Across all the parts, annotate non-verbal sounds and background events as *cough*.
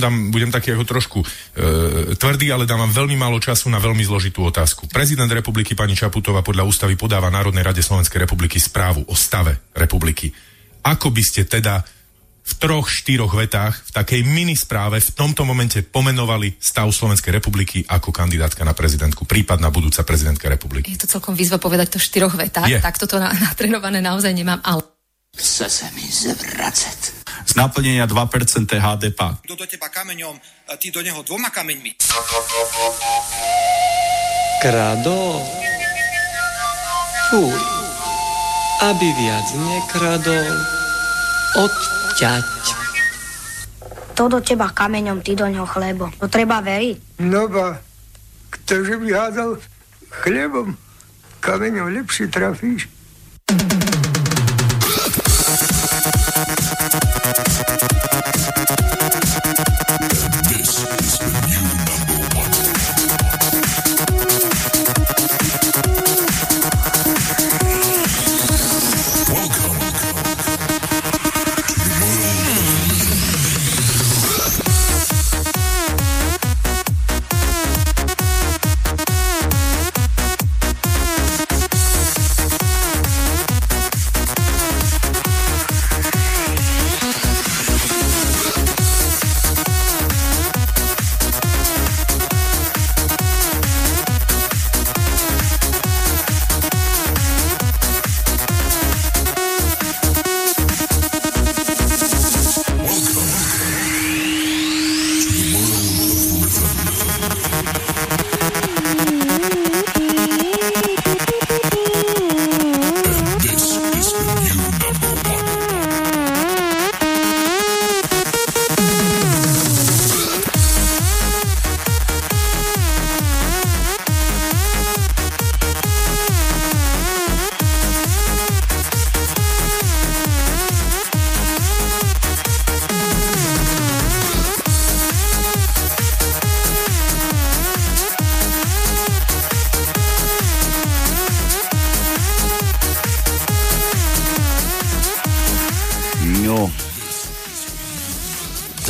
vám dám, budem taký ako trošku e, tvrdý, ale dám vám veľmi málo času na veľmi zložitú otázku. Prezident republiky pani Čaputová podľa ústavy podáva Národnej rade Slovenskej republiky správu o stave republiky. Ako by ste teda v troch, štyroch vetách v takej mini správe v tomto momente pomenovali stav Slovenskej republiky ako kandidátka na prezidentku, prípadná budúca prezidentka republiky? Je to celkom výzva povedať to v štyroch vetách, Je. tak toto na, *laughs* natrenované naozaj nemám, ale Chce sa mi zvracať. Z naplnenia 2% HDP. Kto do teba kameňom, ty do neho dvoma kameňmi. Kradol? Fuj. Aby viac nekradol, odťať. To do teba kameňom, ty do ňoho chlebo. To treba veriť. No ba, ktože by hádal chlebom, kameňom lepšie trafíš.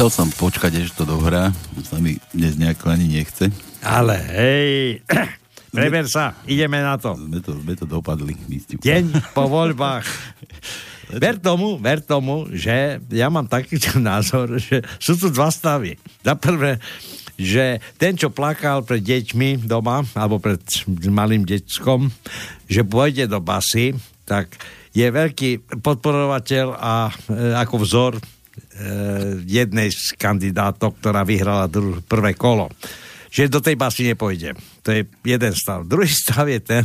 Chcel som počkať, až to dohrá. Sa mi dnes nejako ani nechce. Ale hej, *coughs* preber sa, ideme na to. Sme to, sme to dopadli. Deň po voľbách. *laughs* Ver tomu, ver tomu, že ja mám taký názor, že sú tu dva stavy. Za prvé, že ten, čo plakal pred deťmi doma, alebo pred malým deťskom, že pôjde do basy, tak je veľký podporovateľ a e, ako vzor jednej z kandidátov, ktorá vyhrala dru- prvé kolo. Že do tej basy nepôjde. To je jeden stav. Druhý *laughs* stav je ten,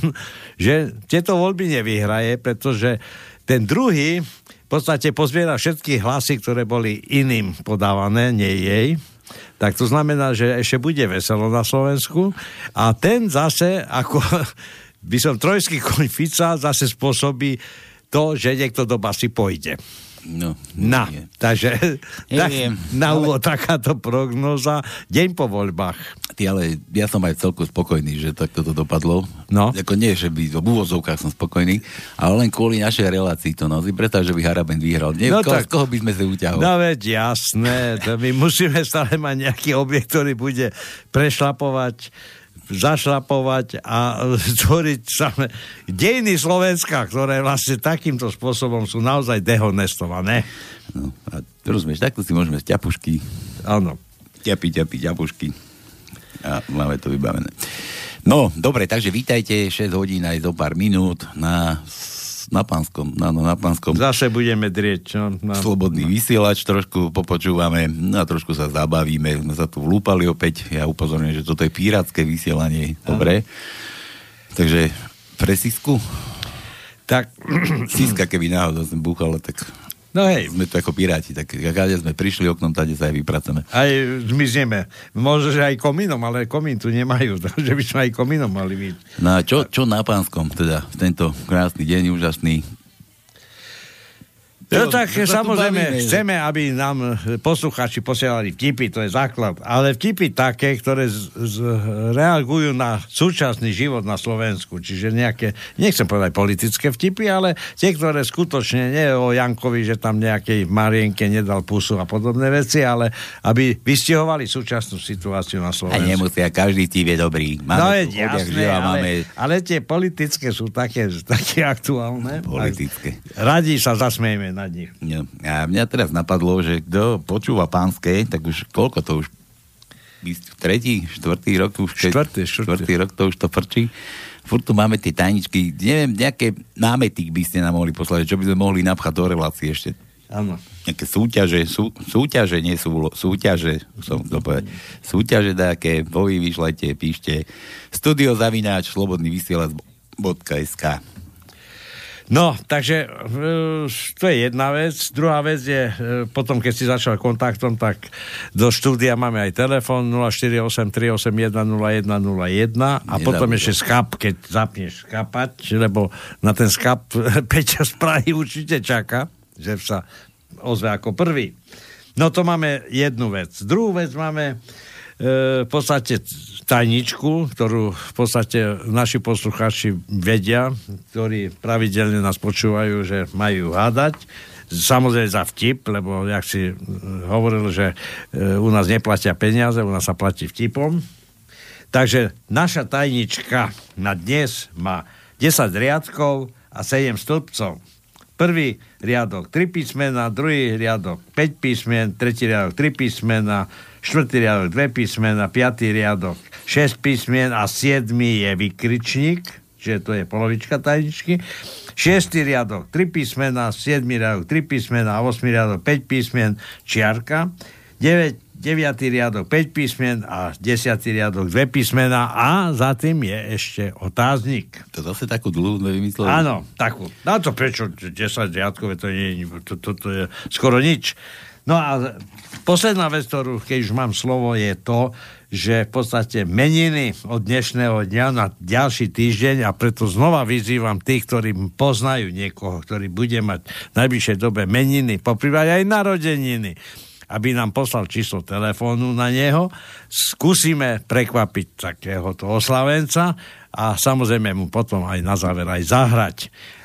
že tieto voľby nevyhraje, pretože ten druhý v podstate pozbiera všetky hlasy, ktoré boli iným podávané, nie jej. Tak to znamená, že ešte bude veselo na Slovensku a ten zase, ako *laughs* by som trojský *laughs* koň Fica, zase spôsobí to, že niekto do basy pôjde. No, Na, takže *laughs* tak, na ale- úvod takáto prognoza, deň po voľbách. Ty, ale ja som aj celku spokojný, že takto to dopadlo. No. Ako nie, že by v úvozovkách som spokojný, ale len kvôli našej relácii to no. Si predstav, že by Haraben vyhral. Nie, No koho, tak- z koho by sme si uťahol? No veď jasné, to my *laughs* musíme stále mať nejaký objekt, ktorý bude prešlapovať zašlapovať a *laughs* tvoriť samé dejiny Slovenska, ktoré vlastne takýmto spôsobom sú naozaj dehonestované. No, a rozumieš, takto si môžeme z ťapušky. Áno. Ťapi, ťapi, ťapušky. A máme to vybavené. No, dobre, takže vítajte 6 hodín aj zo pár minút na, na pánskom, na, no, na pánskom Zase budeme drieť. No, no. slobodný vysielač, trošku popočúvame no a trošku sa zabavíme. Sme sa tu vlúpali opäť. Ja upozorňujem, že toto je pirátske vysielanie. Dobre. Takže pre Sisku? Tak, Siska, keby náhodou som búchala, tak No hej. Sme tu ako piráti, tak kde sme prišli oknom, tady sa aj vypracujeme. Aj zmizneme. Možno, že aj komínom, ale komín tu nemajú, *laughs* takže by sme aj komínom mali byť. No a čo, čo na pánskom, teda v tento krásny deň, úžasný, No tak samozrejme, chceme, aby nám posluchači posielali vtipy, to je základ, ale vtipy také, ktoré z, z, reagujú na súčasný život na Slovensku, čiže nejaké, nechcem povedať politické vtipy, ale tie, ktoré skutočne nie o Jankovi, že tam nejakej Marienke nedal pusu a podobné veci, ale aby vystihovali súčasnú situáciu na a Slovensku. nemusia, každý tým je dobrý. Máme No je jasné, ale, máme ale tie politické sú také, *laughs* také aktuálne. politické. Radi sa zasmejeme nad nich. No, a mňa teraz napadlo, že kto počúva pánske, tak už koľko to už tretí, štvrtý rok už keď, Štvrtý, štvrtý. štvrtý rok to už to frčí. Furt tu máme tie tajničky. Neviem, nejaké námety by ste nám mohli poslať, čo by sme mohli napchať do relácie ešte. Áno. Nejaké súťaže, sú, súťaže, nie sú súťaže, som to povedať. Súťaže také, vy vyšlajte, píšte studiozavináč, slobodný vysielač.sk No, takže e, to je jedna vec. Druhá vec je, e, potom keď si začal kontaktom, tak do štúdia máme aj telefon 0483810101 a potom ešte skap, keď zapneš skapať, lebo na ten skap *laughs* Peťa z Prahy určite čaká, že sa ozve ako prvý. No to máme jednu vec. Druhú vec máme v podstate tajničku, ktorú v podstate naši poslucháči vedia, ktorí pravidelne nás počúvajú, že majú hádať. Samozrejme za vtip, lebo jak si e, hovoril, že e, u nás neplatia peniaze, u nás sa platí vtipom. Takže naša tajnička na dnes má 10 riadkov a 7 stĺpcov. Prvý riadok 3 písmena, druhý riadok 5 písmen, tretí riadok 3 písmena, štvrtý riadok 2 písmena, piatý riadok 6 písmen a siedmy je vykričník, čiže to je polovička tajničky. Šiestý riadok 3 písmena, siedmy riadok 3 písmena, osmý riadok 5 písmen, čiarka. 9, 9. riadok 5 písmen a 10. riadok 2 písmena a za tým je ešte otáznik. To zase takú dlhú sme vymysleli. Áno, takú. No to prečo 10 riadkové, to, nie, to, to, to je skoro nič. No a posledná vec, ktorú, keď už mám slovo, je to, že v podstate meniny od dnešného dňa na ďalší týždeň a preto znova vyzývam tých, ktorí poznajú niekoho, ktorý bude mať v najbližšej dobe meniny, poprívať aj narodeniny, aby nám poslal číslo telefónu na neho. Skúsime prekvapiť takéhoto oslavenca a samozrejme mu potom aj na záver aj zahrať.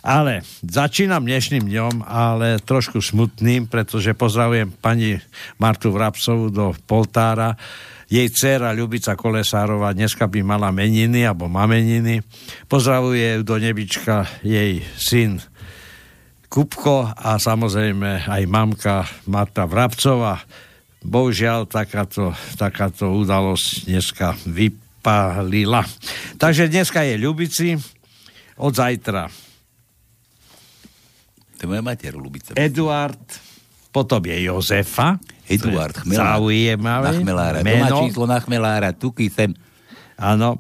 Ale začínam dnešným dňom, ale trošku smutným, pretože pozdravujem pani Martu Vrabcovu do Poltára. Jej dcera Ľubica Kolesárova dneska by mala meniny, alebo má. Pozdravuje do nebička jej syn Kupko a samozrejme aj mamka Marta Vrabcová. Bohužiaľ, takáto, takáto udalosť dneska vypálila. Takže dneska je Ľubici, od zajtra To je moja mater, Lubica. Eduard, potom je Jozefa. Eduard Chmelár. Zaujímavé. Na chmelára. Meno. číslo na chmelára. Tuky sem. Áno.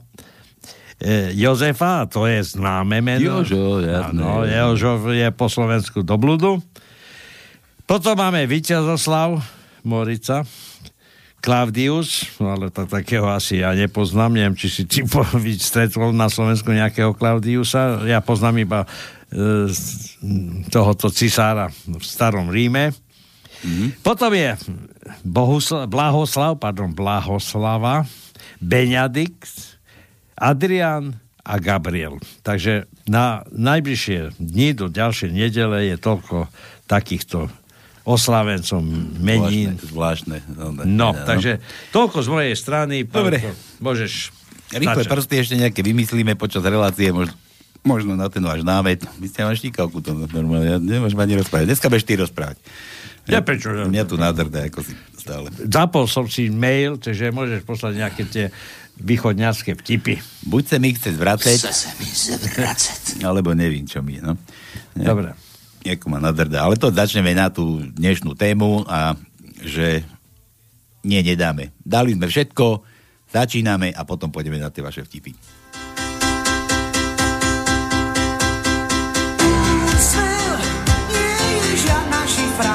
E, Jozefa, to je známe meno. Jožo. Áno, Jožo je po Slovensku do bludu. Potom máme Víťazoslav Morica, Klaudius, no ale to takého asi ja nepoznám, neviem, či si ty *laughs* stretol na Slovensku nejakého Klaudiusa, ja poznám iba e, tohoto cisára v starom Ríme. Mm-hmm. Potom je Bohusla, Blahoslav, pardon, Blahoslava, Benedikt, Adrian a Gabriel. Takže na najbližšie dni do ďalšej nedele je toľko takýchto oslavencom menín. Zvláštne. zvláštne. No, takže toľko z mojej strany. Dobre. Môžeš Rýchle prsty ešte nejaké vymyslíme počas relácie, možno, možno na ten váš námet. Vy ste mám štíkavku to normálne, ja nemôžem ani rozprávať. Dneska budeš ty rozprávať. Ja prečo? Mňa tu nádrda, ako si stále. Zapol som si mail, takže môžeš poslať nejaké tie východňarské vtipy. Buď sa mi chce zvracať, Chce sa mi zvracať. alebo nevím, čo mi je. No. Ne, Dobre. Ako ma nadrda. Ale to začneme na tú dnešnú tému a že nie, nedáme. Dali sme všetko, začíname a potom pôjdeme na tie vaše vtipy. Nie je žiadna šifra,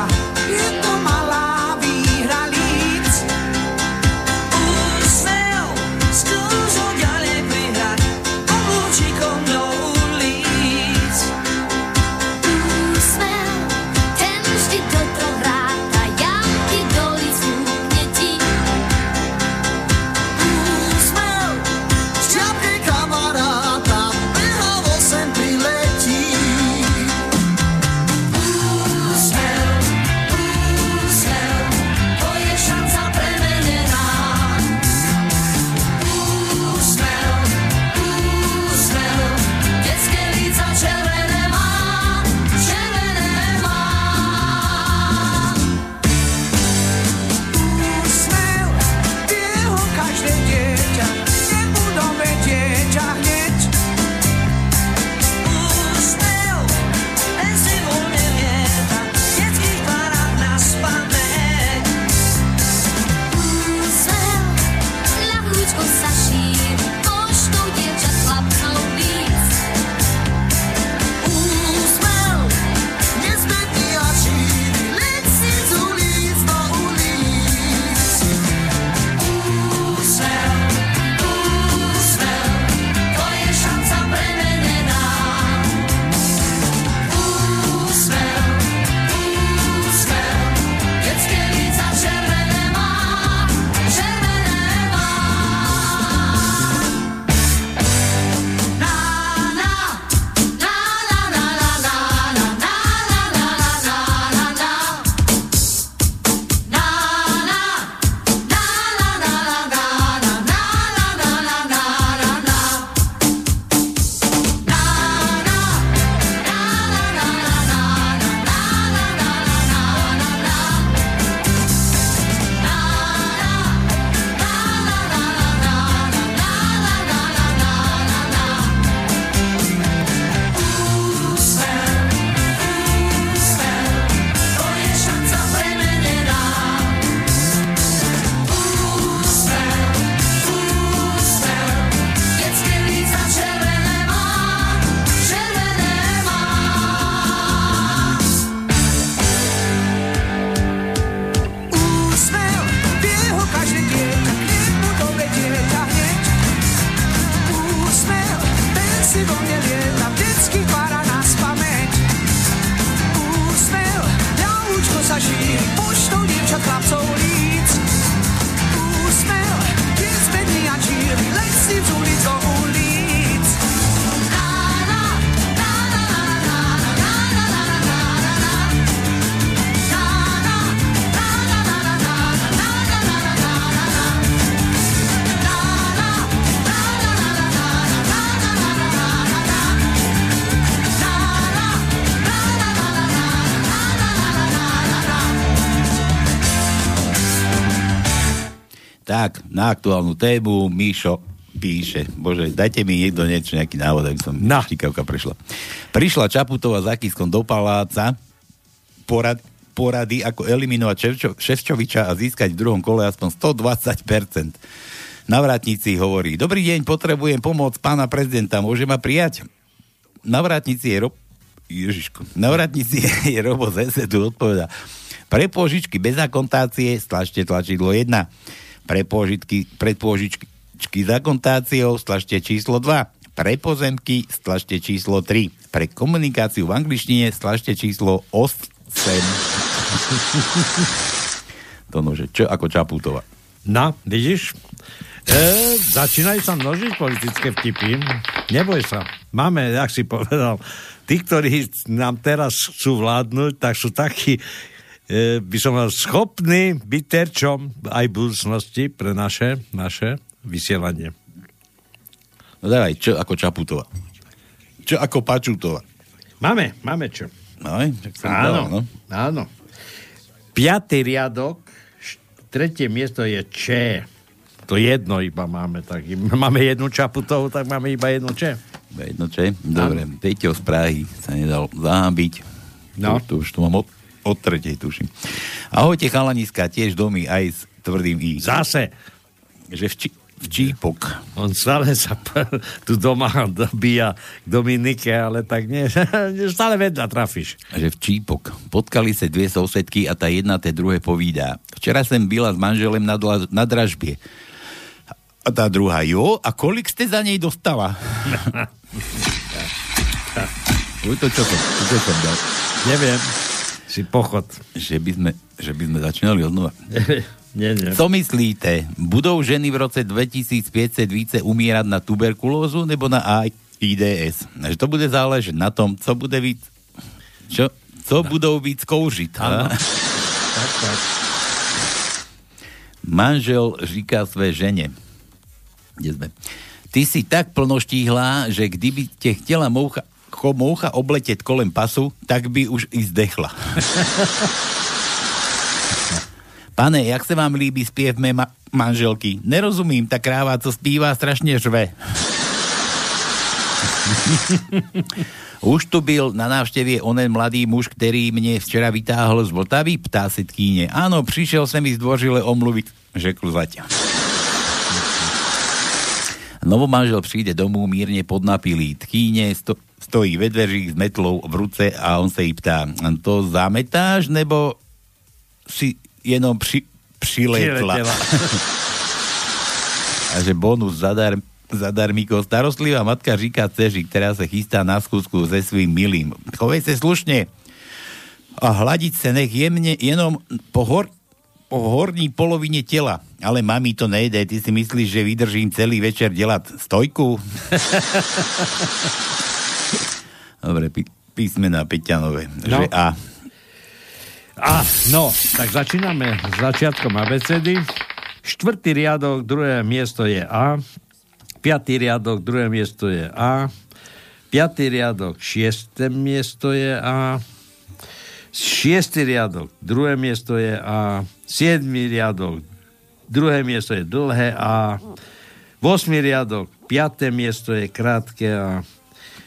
na aktuálnu tému Míšo píše. Bože, dajte mi niekto niečo, nejaký návod, aby som Na. štikavka prešla. Prišla Čaputová za Kiskom do paláca, porad, porady, ako eliminovať Ševčo, Ševčoviča a získať v druhom kole aspoň 120%. Navratníci hovorí, dobrý deň, potrebujem pomoc pána prezidenta, môže ma prijať? Navratníci je Rob... Ježiško. Navratníci *laughs* je Robo z tu odpoveda. Pre pôžičky bez akontácie stlačte tlačidlo 1. Pre pôžičky za kontáciou stlačte číslo 2. Pre pozemky stlačte číslo 3. Pre komunikáciu v angličtine stlačte číslo 8. to nože, čo ako Čaputová. No, vidíš? E, začínajú sa množiť politické vtipy. Neboj sa. Máme, jak si povedal, tí, ktorí nám teraz chcú vládnuť, tak sú takí, by som mal schopní byť terčom aj budúcnosti pre naše, naše vysielanie. No dávaj, čo ako Čaputová? Čo ako Pačutová? Máme, máme čo. No, Áno, dal, no. áno. Piatý riadok, tretie miesto je Č. To jedno iba máme. Tak *laughs* máme jednu Čaputovú, tak máme iba jednu Č. Jedno, čo? Dobre, Peťo z Prahy sa nedal zahábiť. No. To, to už tu mám od, od tretej, tuším. Ahojte, chalaniska, tiež domy aj s tvrdým I. Zase. Že v, či, v Čípok. On stále sa *laughs* tu doma dobíja k Dominike, ale tak nie, *laughs* stále vedľa trafíš. Že v Čípok. Potkali sa dve sousedky a tá jedna té druhé povídá. Včera som byla s manželem na, dla, na dražbie. A tá druhá, jo, a kolik ste za nej dostala? *laughs* Uj, to čo som, to čo som dal? Neviem. Si pochod. Že by sme, že by sme začínali odnova. *laughs* nie, nie. Co myslíte? Budou ženy v roce 2500 více umírať na tuberkulózu nebo na AIDS? Že to bude záležet na tom, co bude víc... Čo? Co no. budou víc kouřit? Tak, tak. Manžel říká své ženě. Kde sme? Ty si tak plnoštíhlá, že kdyby tě chtěla moucha, cho, moucha obletět kolem pasu, tak by už i zdechla. Pane, jak se vám líbí zpěv mé ma- manželky? Nerozumím, ta kráva, co zpívá, strašně řve. Už tu byl na návštěvě onen mladý muž, který mě včera vytáhl z Vltavy, ptá se tkýně. Áno, přišel se mi zdvořile omluvit, řekl zaťa. Novomanžel přijde domů mírně podnapilý. Tkýně sto, stojí ve dveřích s metlou v ruce a on se jí ptá, to zametáš, nebo si jenom přiletla? Přiletela. *laughs* A že bonus zadar, zadarmíko. Starostlivá matka říká dceři, která se chystá na skúsku se svým milým. Chovej se slušně a hladiť se nech jemne jenom po, hor, po horní polovině těla. Ale mami to nejde, ty si myslíš, že vydržím celý večer dělat stojku? *laughs* Dobre, pí, písmená Peťanové. No. Že A. A, no, tak začíname s začiatkom abecedy. Štvrtý riadok, druhé miesto je A. Piatý riadok, druhé miesto je A. Piatý riadok, šiesté miesto je A. Šiestý riadok, druhé miesto je A. Siedmý riadok, druhé miesto je dlhé A. Vosmý riadok, piaté miesto je krátke A.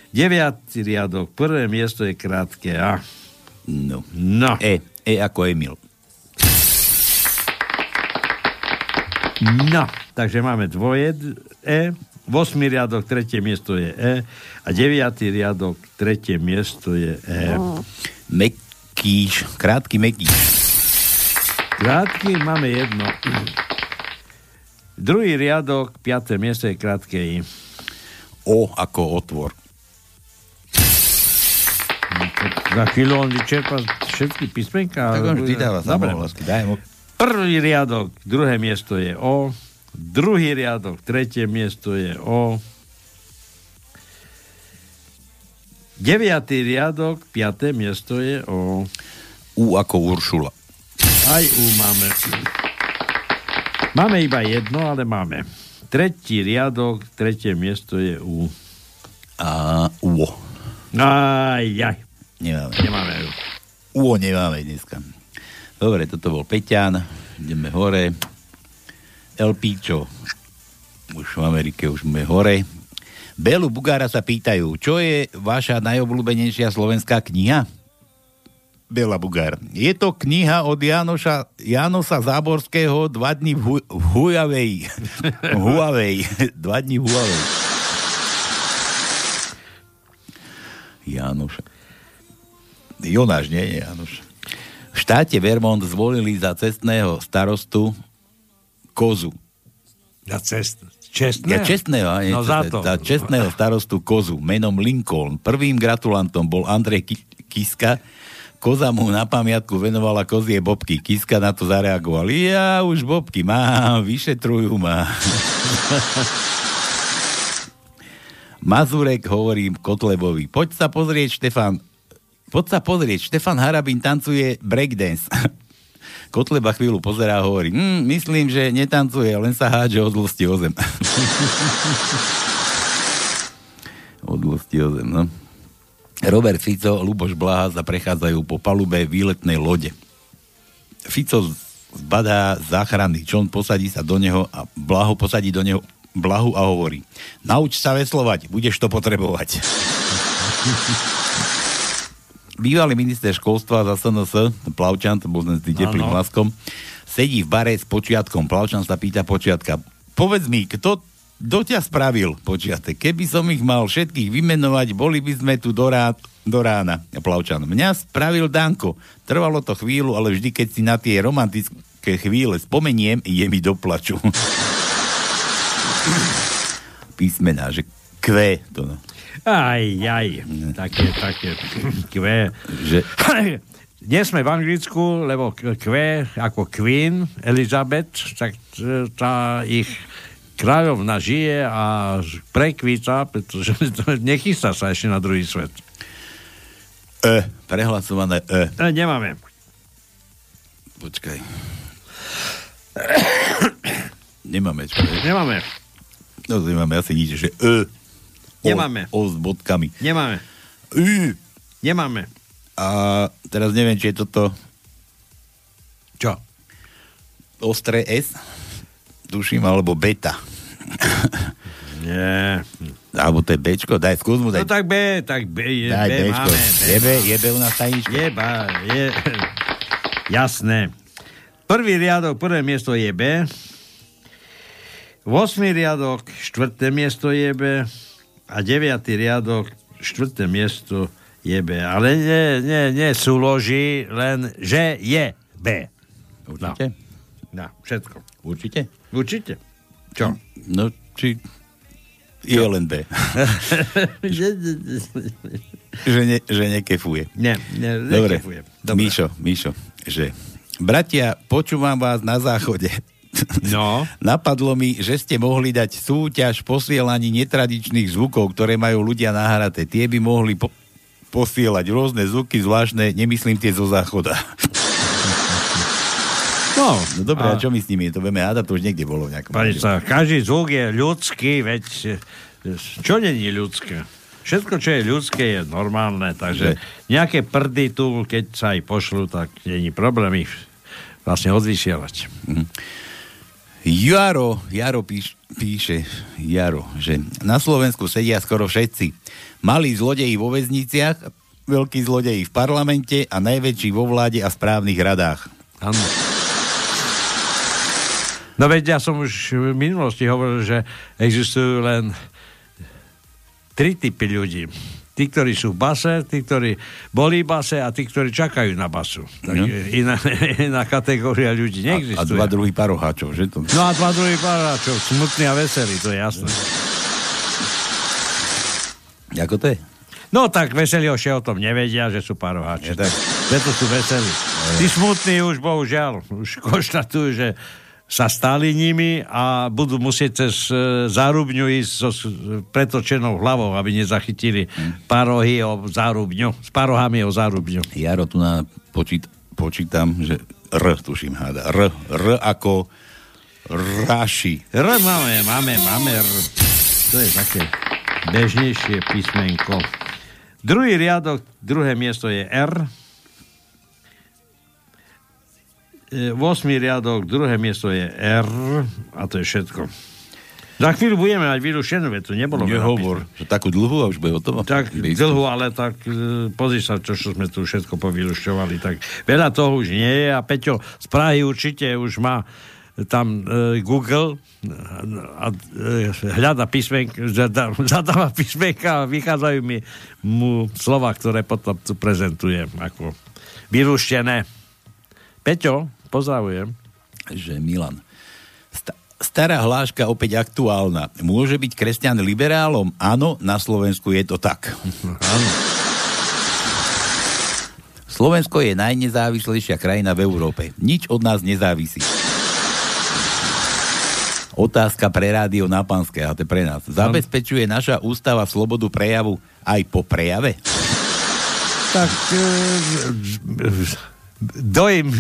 Deviatý riadok, prvé miesto je krátke A. No. No. E. E ako Emil. No, takže máme dvoje E, 8. riadok, tretie miesto je E a 9. riadok, tretie miesto je E. Mekíš, krátky Mekíš. Krátky máme jedno. Druhý riadok, piaté miesto je krátke I. O ako otvor. Za chvíľu on vyčerpa všetky písmenka. Tak on vždy dáva Dobre. samohlasky. Daj mu. Prvý riadok, druhé miesto je O. Druhý riadok, tretie miesto je O. Deviatý riadok, piaté miesto je O. U ako Uršula. Aj U máme. Máme iba jedno, ale máme. Tretí riadok, tretie miesto je U. A UO. Aj, aj. Nemáme. Nemáme U. UO nemáme dneska. Dobre, toto bol Peťan. Ideme hore. El Picho. Už v Amerike, už sme hore. Belu Bugára sa pýtajú, čo je vaša najobľúbenejšia slovenská kniha? Bela Bugár. Je to kniha od Janoša, Janosa Záborského Dva dní v, Hu- v Huawei. *laughs* Huawei. Dva dní v Huawei. Janoš. Jonáš, nie, nie Janoš. V štáte Vermont zvolili za cestného starostu kozu. Na cest. Čestné? Ja čestného, a nie, No za to. za čestného starostu kozu menom Lincoln. Prvým gratulantom bol Andrej Ki- Kiska. Koza mu na pamiatku venovala kozie bobky. Kiska na to zareagoval. Ja už bobky mám, vyšetrujú ma. *laughs* Mazurek hovorí Kotlebovi. Poď sa pozrieť, Štefan. Poď sa pozrieť, Štefan Harabin tancuje breakdance. *laughs* Kotleba chvíľu pozerá a hovorí, hm, myslím, že netancuje, len sa hádže od zlosti o zem. *laughs* od zlosti o zem, no. Robert Fico, Luboš Blaha sa prechádzajú po palube výletnej lode. Fico zbadá záchranný čln, posadí sa do neho a Blaho posadí do neho Blahu a hovorí nauč sa veslovať, budeš to potrebovať. *laughs* Bývalý minister školstva za SNS, Plavčan, to bol ten s tým teplým hlaskom, sedí v bare s počiatkom. Plavčan sa pýta počiatka, povedz mi, kto kto ťa spravil, počiatek? Keby som ich mal všetkých vymenovať, boli by sme tu do, rá, do rána. Plavčan. Mňa spravil Danko. Trvalo to chvíľu, ale vždy, keď si na tie romantické chvíle spomeniem, je mi do plaču. *laughs* Písmená, že kve to no. Aj, aj, také, také, *laughs* kve. Že... *laughs* Nie sme v Anglicku, lebo kve ako Queen Elizabeth, tak e, tá ich kráľovna žije a prekvíta, pretože *laughs* to nechystá sa ešte na druhý svet. E, prehlasované E. E, nemáme. Počkaj. *coughs* Nemáme, čo? Nemáme. No, nemáme asi nič, že E. O, Nemáme. O s bodkami. Nemáme. Y. Nemáme. A teraz neviem, či je toto Čo? ostré S, tuším, alebo beta. Nie. Alebo to je Bčko, daj, skús mu No daj. tak B, tak B, je, daj B Bčko. máme. B Je B, je B u nás tajnička. Je, ba, je, jasné. Prvý riadok, prvé miesto je B. 8. riadok, štvrté miesto je B. A 9. riadok, štvrté miesto je B. Ale nie, nie, nie súloží, len že je B. Určite? No, všetko. Určite? Určite. Čo? No, či je len B. *laughs* že, ne, že nekefuje. Nie, nie, Dobre, nekefujem. Míšo, Míšo, že bratia, počúvam vás na záchode. *laughs* No. Napadlo mi, že ste mohli dať súťaž posielaní netradičných zvukov, ktoré majú ľudia nahraté. Tie by mohli po- posielať rôzne zvuky, zvláštne, nemyslím tie zo záchoda. *laughs* No, No dobré, a, A- čo my s nimi? To vieme hádať, to už niekde bolo v nejakom. Pani sa, každý zvuk je ľudský, veď e, čo není ľudské? Všetko, čo je ľudské, je normálne, takže nejaké prdy tu, keď sa aj pošlu, tak není problém ich vlastne odvysielať. Jaro, Jaro píš, píše, Jaro, že na Slovensku sedia skoro všetci. Malí zlodeji vo väzniciach, veľkí zlodeji v parlamente a najväčší vo vláde a správnych radách. Áno. No veď ja som už v minulosti hovoril, že existujú len tri typy ľudí. Tí, ktorí sú v base, tí, ktorí boli v base a tí, ktorí čakajú na basu. Tak No. iná, *laughs* iná kategória ľudí A, a neexistuje. dva druhý paroháčov, že to? No a dva druhí paráčov, smutný a veselý, to je jasné. Ako to je? No tak veseliošie o tom nevedia, že sú paroháči. Je tak. Preto sú veselí. Tí smutní už bohužiaľ, už konštatujú, že sa stali nimi a budú musieť cez e, zárubňu ísť so pretočenou hlavou, aby nezachytili parohy o zárubňu. S parohami o zárubňu. Jaro tu na počít, počítam, že R, tuším, háda. R, R ako Raši. R máme, máme, máme R. To je také bežnejšie písmenko. Druhý riadok, druhé miesto je R. 8. riadok, druhé miesto je R a to je všetko. Za chvíľu budeme mať vyrušenú, to nebolo Nehovor. Že takú dlhú a už bude hotovo. tak dlho, ale tak e, pozri sa, čo, čo sme tu všetko povylušťovali. Tak veľa toho už nie je a Peťo z Prahy určite už má tam e, Google a e, hľada písmenka, *laughs* zadáva písmenka a vychádzajú mi mu slova, ktoré potom tu prezentujem ako vyluštené. Peťo, pozdravujem. Že Milan. Sta- stará hláška opäť aktuálna. Môže byť kresťan liberálom? Áno, na Slovensku je to tak. *laughs* Áno. Slovensko je najnezávislejšia krajina v Európe. Nič od nás nezávisí. Otázka pre rádio na Panské, a to pre nás. Zabezpečuje naša ústava slobodu prejavu aj po prejave? Tak e, dojím,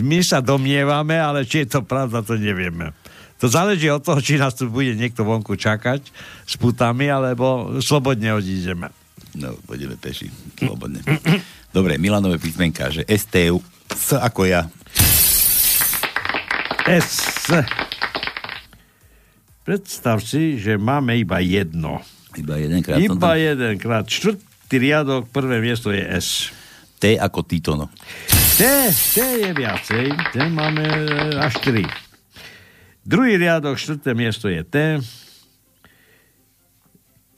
my sa domnievame, ale či je to pravda, to nevieme. To záleží od toho, či nás tu bude niekto vonku čakať s putami, alebo slobodne odídeme. No, pôjdeme peši, slobodne. Dobre, Milanové písmenka, že STU, S ako ja. S. Predstav si, že máme iba jedno. Iba jedenkrát. Iba tam- jedenkrát. Štvrtý riadok, prvé miesto je S. T ako Titono. T, T je viacej. T máme e, až 3. Druhý riadok, štvrté miesto je T.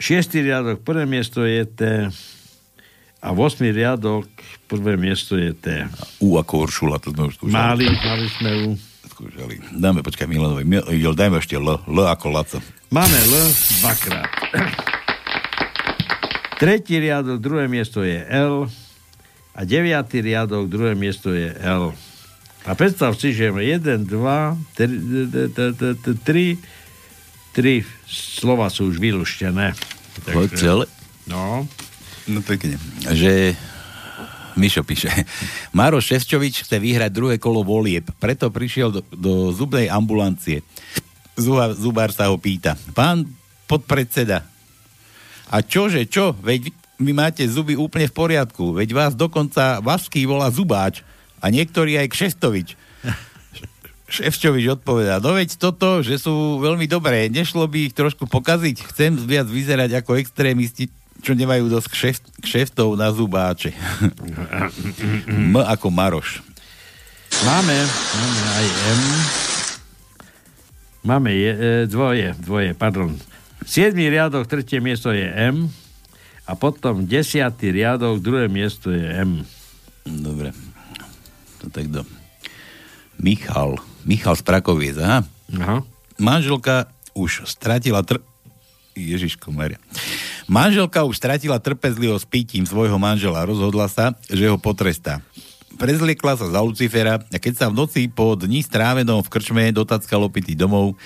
Šiestý riadok, prvé miesto je T. A v osmý riadok, prvé miesto je T. U ako Uršula, to sme už skúšali. Mali, mali sme ju. Skúšali. Dáme, počkaj, Milanovi. Mil, dajme ešte L. L ako Laco. Máme L dvakrát. *clears throat* Tretí riadok, druhé miesto je L. A deviatý riadok, druhé miesto je L. A predstav si, že 1, 2, 3, 3 slova sú už vylúštené. Celé? No. No pekne. Že Mišo píše. Maro Ševčovič chce vyhrať druhé kolo volieb, preto prišiel do, do zubnej ambulancie. Zuba, zubár sa ho pýta. Pán podpredseda, a čože, čo? Veď vy- máte zuby úplne v poriadku. Veď vás dokonca Vaský volá zubáč a niektorý aj Kšestovič. Ševčovič odpovedá, no veď toto, že sú veľmi dobré, nešlo by ich trošku pokaziť, chcem viac vyzerať ako extrémisti, čo nemajú dosť kšeft, kšeftov na zubáče. M ako Maroš. Máme, máme aj M. Máme je, e, dvoje, dvoje, pardon. Siedmý riadok, tretie miesto je M. A potom desiatý riadok, druhé miesto je M. Dobre. To tak do. Michal. Michal z Prakoviec, aha. Aha. Manželka už stratila tr... Ježiško Maria. Manželka už stratila trpezlivosť pitím svojho manžela. Rozhodla sa, že ho potrestá. Prezliekla sa za Lucifera a keď sa v noci po dni strávenom v krčme dotackal opitý domov,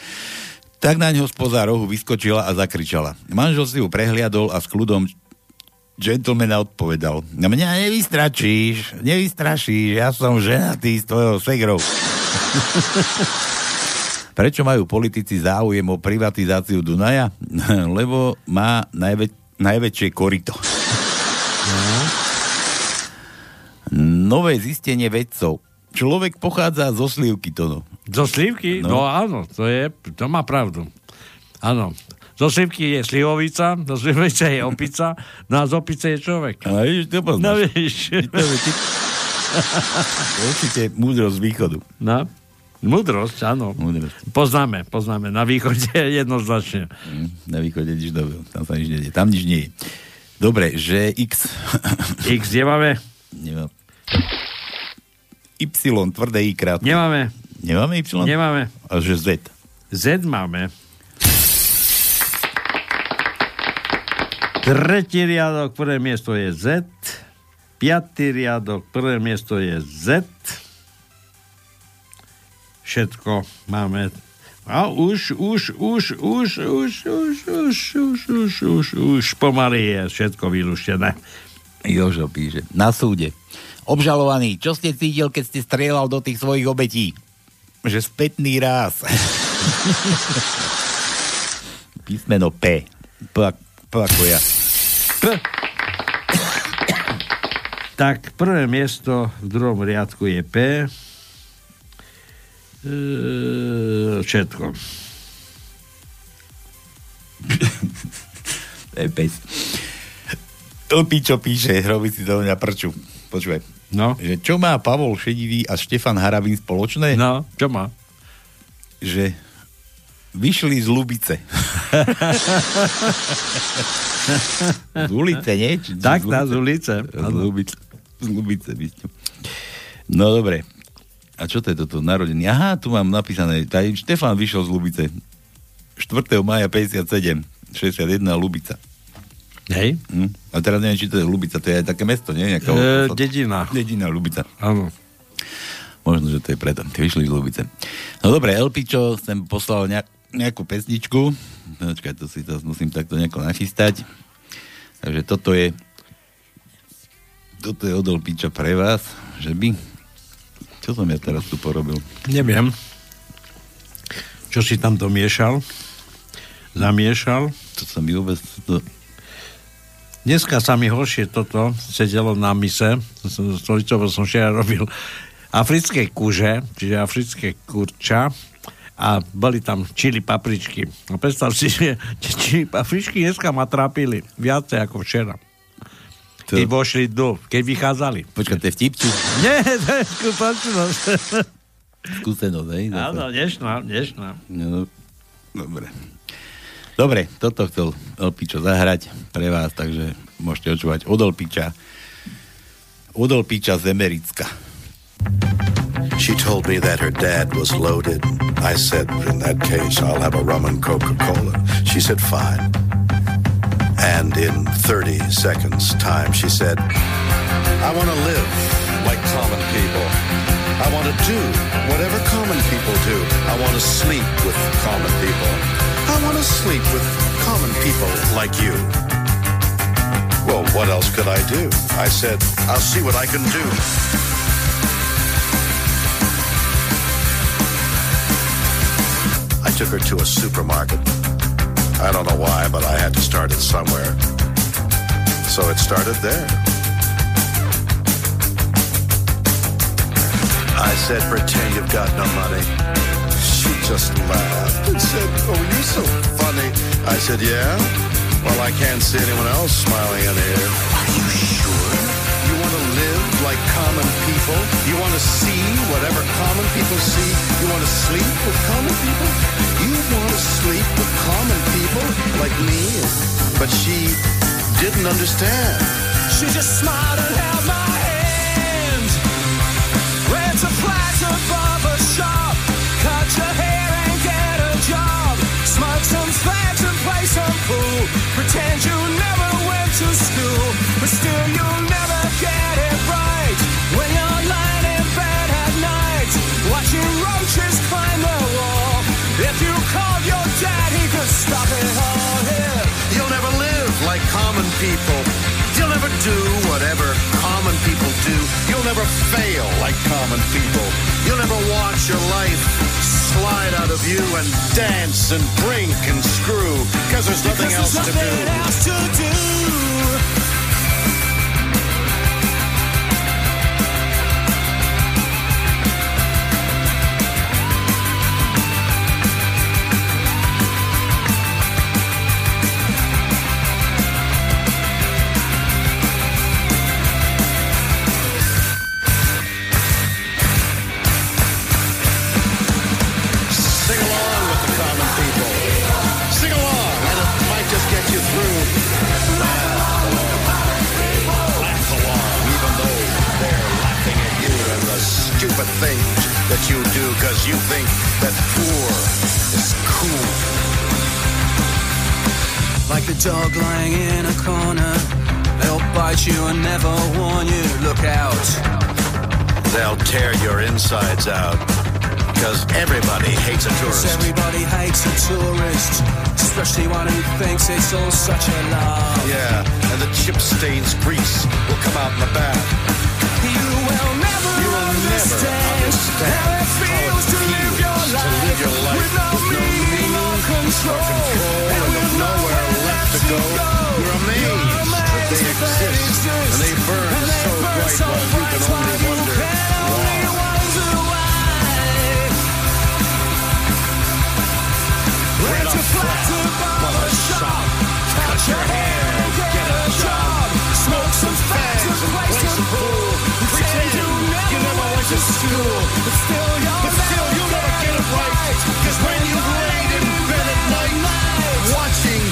tak na ňo spoza rohu vyskočila a zakričala. Manžel si ju prehliadol a s kľudom gentlemana odpovedal. Na mňa nevystračíš, nevystrašíš, ja som ženatý s tvojou segrou. *laughs* Prečo majú politici záujem o privatizáciu Dunaja? *laughs* Lebo má najvä- najväčšie korito. *laughs* Nové zistenie vedcov. Človek pochádza zo slivky, to. Zo slivky? No. No. no áno, to, je, to má pravdu. Áno. Zo slivky je slivovica, zo slivovice je opica, no a z opice je človek. A vidíš, to poznáš. No vidíš. To je ty- Určite múdrosť z východu. No. Múdrosť, áno. Múdrosť. Poznáme, poznáme. Na východe *laughs* jednoznačne. Mm, Na východe nič dobré, tam sa nič nedie. Tam nič nie je. Dobre, že X. *laughs* X nemáme? Nemám. Y, tvrdé I krát. Nemáme. Nemáme Y? Nemáme. A že Z. Z máme. Tretí riadok, prvé miesto je Z. Piatý riadok, prvé miesto je Z. Všetko máme. A už, už, už, už, už, už, už, už, už, už, už pomaly je všetko vylúštené. Jožo píše. Na súde. Obžalovaný, čo ste cítil, keď ste strieľal do tých svojich obetí? Že spätný ráz. Písmeno P. P, P ako ja. Tak prvé miesto v druhom riadku je P. E, všetko. Lpičo píše, robí si do mňa prču. Počúvaj. No. Že čo má Pavol Šedivý a Štefan Harabín spoločné? No, čo má? Že vyšli z Lubice. z ulice, nie? Či, Tak, tá, z ulice. Z Lubice. Z Lubice. No dobre. A čo to je toto? Narodený. Aha, tu mám napísané. Taj Štefan vyšiel z Lubice. 4. maja 57. 61 Lubica. Hej? Hm? A teraz neviem, či to je Lubica, to je aj také mesto, nie? Nejaká E, dedina. Dedina Lubica. Áno. Možno, že to je preto. Ty vyšli z Lubice. No dobre, Elpičo sem poslal nejak, nejakú pesničku. Počkaj, to si to musím takto nejako nachystať. Takže toto je toto je od Elpiča pre vás, že by čo som ja teraz tu porobil? Neviem. Čo si tam domiešal? Zamiešal? To sa mi vôbec... To... Dneska sa mi horšie toto sedelo na mise, s Stolicovou som včera robil africké kuže, čiže africké kurča a boli tam čili papričky. A predstav si, že čili papričky dneska ma trápili viacej ako včera. To- Keď vošli do, keď vychádzali. Počkaj, to je vtip, či Nie, to je skutočnosť. skúsenosť, hej? Áno, dnešná, dnešná. No, dobre. Dobre, toto chcel Elpičo zahrať pre vás, takže môžete očúvať od Elpiča. Od Elpiča z Emericka. She told me that her dad was loaded. I said, in that case, I'll have a rum and Coca-Cola. She said, fine. And in 30 seconds time, she said, I want to live like common people. I want to do whatever common people do. I want to sleep with common people. I want to sleep with common people like you. Well, what else could I do? I said, I'll see what I can do. Took her to a supermarket. I don't know why, but I had to start it somewhere. So it started there. I said, pretend you've got no money. She just laughed and said, oh, you're so funny. I said, yeah? Well, I can't see anyone else smiling in here. Are you sure? You want to live like common people? You want to see whatever common people see? You want to sleep with common people? You want to sleep with common people like me? But she didn't understand. She just smiled and held my hand. Ran to Plaza Barber Shop. Cut your hair and get a job. Smoke some fags and play some pool. People. You'll never do whatever common people do. You'll never fail like common people. You'll never watch your life slide out of you and dance and drink and screw because there's nothing Because else there's to nothing do. else to do. Things that you do because you think that poor is cool. Like a dog lying in a corner. They'll bite you and never warn you. Look out. They'll tear your insides out because everybody hates a tourist. everybody hates a tourist. Especially one who thinks it's all such a lie. Yeah, and the chip stains grease will come out in the bath. You understand, understand how it feels to, live your life, to live your life with no meaning or control, control and, with nowhere left to go. go. You're amazed that they exist, and they burn and they so bright so while you can only wonder why. Rent a flat above a shop, cut your hair, get a job, smoke some fags and play some pool years school, but still you'll, but still you'll never get it right. Cause when you've in bed at night, watching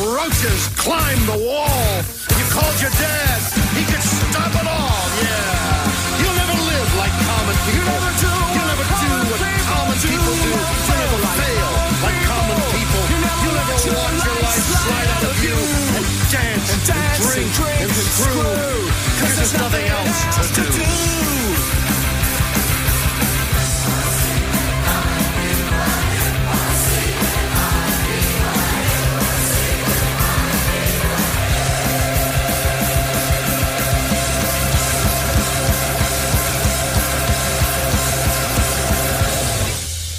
roaches climb the wall, you called your dad, he could stop it all, yeah. You'll never live like common people. You never do. You'll never do what common people do. You'll never fail like common people. You'll never watch your life slide out of you and dance and drink and screw. Cause there's nothing else to do.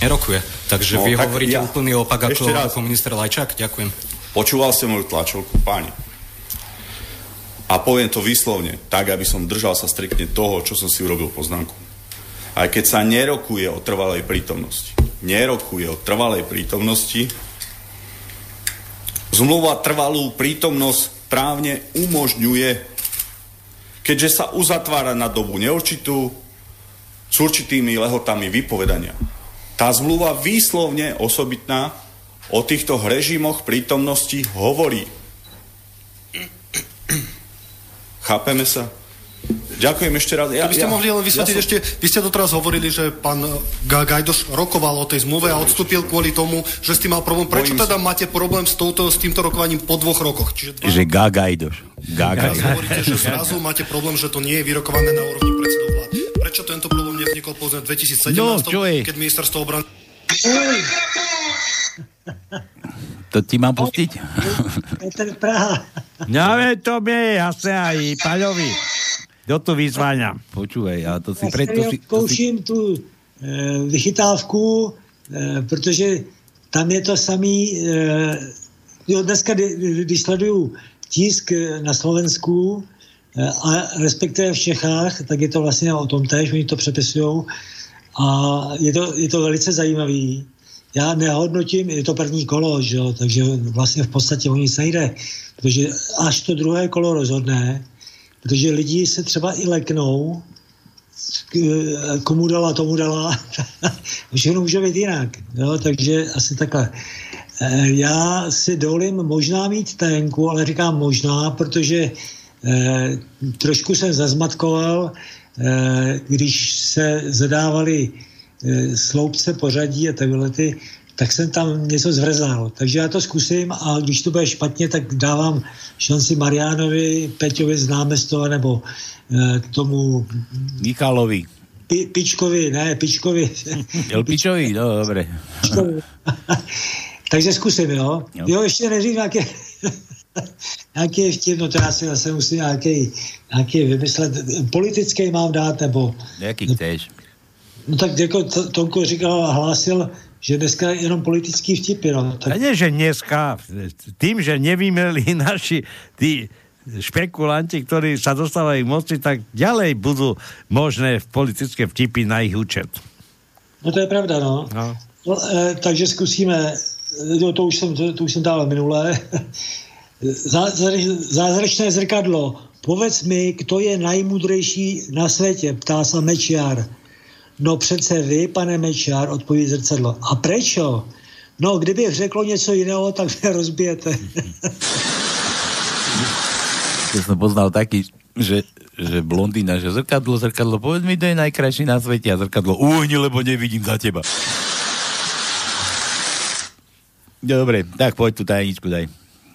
Nerokuje. Takže No, vy tak hovoríte ja- úplný opak ako, raz. ako minister Lajčák. Ďakujem. Počúval som moju tlačovku, páni. A poviem to výslovne, tak, aby som držal sa striktne toho, čo som si urobil poznámku. Aj keď sa nerokuje o trvalej prítomnosti. Nerokuje o trvalej prítomnosti. Zmluva trvalú prítomnosť právne umožňuje, keďže sa uzatvára na dobu neurčitú s určitými lehotami vypovedania. Tá zmluva výslovne osobitná o týchto režimoch prítomnosti hovorí. Chápeme sa? Ďakujem ešte raz. Ja, by ste mohli len vysvetliť ja som- ešte, vy ste doteraz hovorili, že pán Ga- Gajdoš rokoval o tej zmluve a odstúpil kvôli tomu, že s tým mal problém. Prečo Bojím teda máte problém s, touto, s týmto rokovaním po dvoch rokoch? Čiže dva Že Gagajdoš. Teraz Gagajdoš. hovoríte, že zrazu máte problém, že to nie je vyrokované na úrovni predsedov vlád. Prečo tento problém nevznikol povedzme v 2017, No, čo je? keď ministerstvo obrany... To ti mám pustiť? Peter Praha. Ja viem, to mi je jasné aj Paľovi. Kto tu vyzváňa? Počúvaj, a to si Já preto si si... To si zkouším tu e, vychytávku, e, protože tam je to samý, e, jo, dneska, kdy- když sleduju tisk na Slovensku a respektive v Čechách, tak je to vlastně o tom též, oni to přepisují a je to, je to velice zajímavý. Já nehodnotím, je to první kolo, že jo, takže vlastně v podstatě o nic nejde, protože až to druhé kolo rozhodne, protože lidi se třeba i leknou, komu dala, tomu dala. *laughs* Všechno může být jinak. Jo? Takže asi takhle. Eh, Já si dovolím možná mít tenku, ale říkám možná, protože eh, trošku jsem zazmatkoval, eh, když se zadávali eh, sloupce pořadí a takhle ty, tak jsem tam něco zvrzal. Takže já to zkusím a když to bude špatně, tak dávám šanci Mariánovi, Peťovi z námestova nebo tomu Michalovi. Pi, Pičkovi, ne, Pičkovi. Elpičovi? No, dobre. *laughs* Takže zkusím, jo? Jo. Jo, ještě neříkám, nějaké, nějaký je vtip, no to já si zase musím nějaký, nějaký vymyslet. Politický mám dát, nebo... Jaký chceš? No tak jako to- Tonko říkal a hlásil, že dneska jenom politický vtipy, no. A Tak, nie, že dneska, tým, že nevymeli *laughs* naši tí špekulanti, ktorí sa dostávajú k moci, tak ďalej budú možné politické vtipy na ich účet. no to je pravda, no. No. no e, takže zkusíme, no, to, už jsem, to, to už jsem dával minulé. Zázra- Zázračné zrkadlo. Povedz mi, kdo je najmudrejší na světě, ptá se Mečiar. No přece vy, pane Mečiar, odpoví zrcadlo. A prečo? No, kdybych řekl něco jiného, tak mě rozbijete. *laughs* Ja som poznal taký, že, že blondína, že zrkadlo, zrkadlo, povedz mi, to je najkrajší na svete a zrkadlo, uhni, lebo nevidím za teba. Dobre, tak poď tu tajničku daj.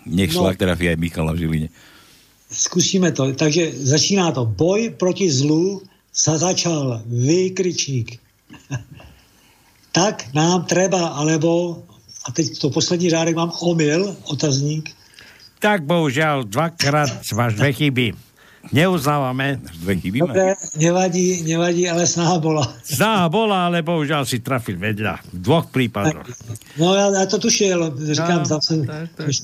Nech No. šlak trafí aj Michala v Žiline. Zkusíme to. Takže začíná to. Boj proti zlu sa začal vykričník. *laughs* tak nám treba, alebo, a teď to poslední řádek mám omyl, otazník, Tak bohužiaľ, dvakrát máš dve chyby. Neuznávame. Dve chyby Dobre, nevadí, nevadí, ale snaha bola. Snaha bola, ale bohužiaľ si trafil vedľa. V dvoch prípadoch. No ja, ja to tušil, říkám, tam jsem...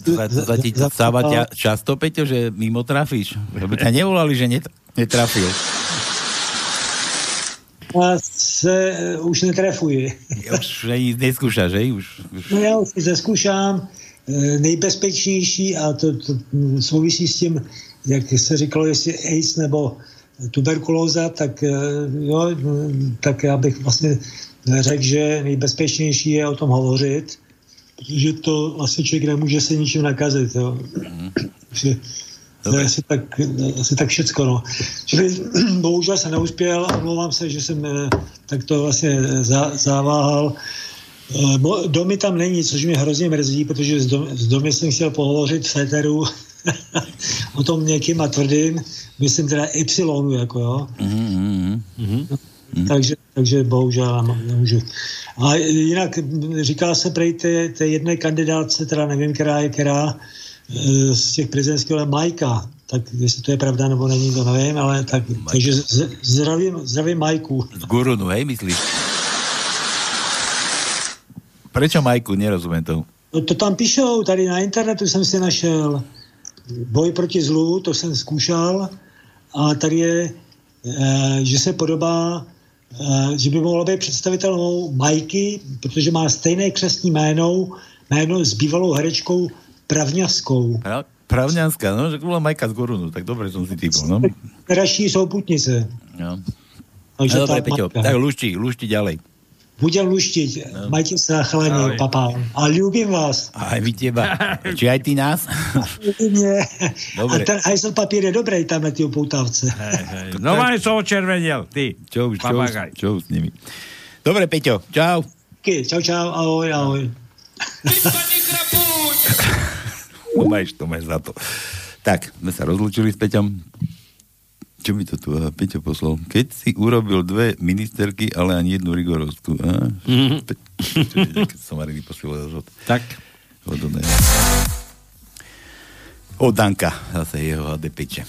Za, za ti stáva ťa často, Peťo, že mimo trafíš? Lebo ťa nevolali, že net, netrafil. A se eh, už netrefuji. Už ani neskúšaš, že? Už, už. No já už si zeskoušám eh, nejbezpečnější a to, to mm, souvisí s tím, jak se říkalo, jestli AIDS nebo tuberkulóza, tak, eh, jo, tak já bych vlastně řekl, že nejbezpečnější je o tom hovořit, že to asi člověk nemůže se ničím nakazit. Jo. Že to je asi tak, asi tak všecko. No. Čili *clears throat* bohužel jsem neuspěl, omlouvám se, že jsem eh, takto vlastně zaváhal. Eh, mo- Domy tam není, což mě hrozně mrzí, protože s, dom, s domy jsem chtěl pohovořit v Féteru o tom měkkým a tvrdým, myslím teda Y, jako jo. Mm-hmm. Takže, takže bohužel nem- nemůžu. A jinak říká se prej té, té jedné kandidátce, teda nevím, která je která, eh, z těch prezidentských, ale Majka. Tak jestli to je pravda nebo není, to nevím, ale tak, takže z- zdravím, zdravím Majku. Z Gurunu, hej, myslíš? Prečo Majku? Nerozumiem tomu. No to tam píšou, tady na internetu jsem si našel boj proti zlu, to jsem zkoušel a tady je, eh, že se podobá, eh, že by mohlo být představitelnou Majky, protože má stejné křesní jméno, jméno s bývalou herečkou Pravňaskou. Pra- Pravňanská, no, že to bola Majka z Gurunu, tak dobre som si typol, no. Dražší souputnice. no. Takže no dobre, Peťo, tak lušti, lušti ďalej. Budem luštiť. No. Majte sa, chalani, Ahoj. papá. A ľúbim vás. Aj my teba. Či aj ty nás? Nie. Dobre. A ten hajsel papír je dobrý tam na tie upoutávce. No máš sa očervenil, ty. Čo už, čo už, čo už s nimi. Dobre, Peťo, čau. Čau, čau, ahoj, ahoj. *laughs* To máš, to máš za to. Tak, sme sa rozlúčili s Peťom. Čo mi to tu aha, Peťo poslal? Keď si urobil dve ministerky, ale ani jednu. Pe- čo je, keď som Mariny posielal od... Tak. Od, od Danka, zase jeho ADPče.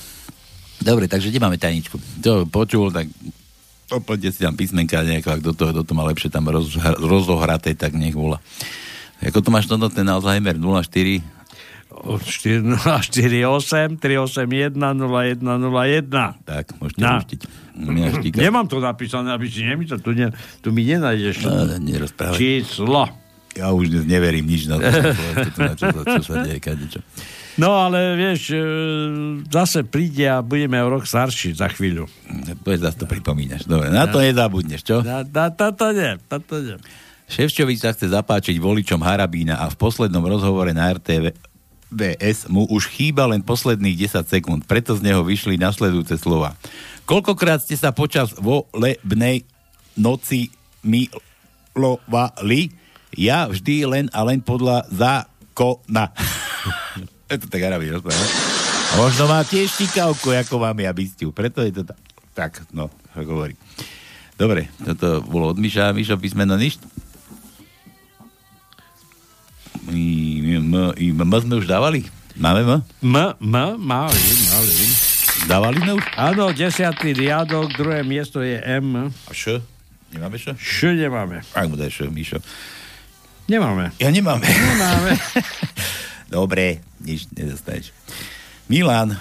Dobre, takže kde máme tajničku? To počul, tak doplňte si tam písmenka nejako, ak do toho, do toho má lepšie tam roz, rozohraté, tak nech volá. Ako to máš toto, ten Alzheimer 04? 4048 381 0101. Tak, môžete Na. Mňa štíka. Nemám to napísané, aby si to, tu, ne, tu mi nenájdeš. No, nerozprávaj. Číslo. Ja už dnes neverím nič na to, na čo, čo sa deje, kadečo. No ale vieš, e, zase príde a budeme o rok starší za chvíľu. To je zase to pripomínaš. Dobre, na to nezabudneš, čo? Na, na, táto nie, táto nie. Ševčovič sa chce zapáčiť voličom Harabína a v poslednom rozhovore na RTV VS mu už chýba len posledných 10 sekúnd, preto z neho vyšli nasledujúce slova. Koľkokrát ste sa počas volebnej noci milovali? Ja vždy len a len podľa zákona. *laughs* je to tak Harabín rozpráva. A možno má tiež štikavku, ako mám ja bystiu. Preto je to tak. Tak, no, hovorí. Dobre, toto bolo od Miša. Mišo, písmeno nič? M, m, m sme už dávali? Máme M? M, M, mali, mali. Dávali sme už? Áno, desiatý riadok, druhé miesto je M. A Š? Nemáme Š? Š nemáme. Ak mu daj Š, Mišo. Nemáme. Ja nemáme. Nemáme. *laughs* Dobre, nič nedostaneš. Milan,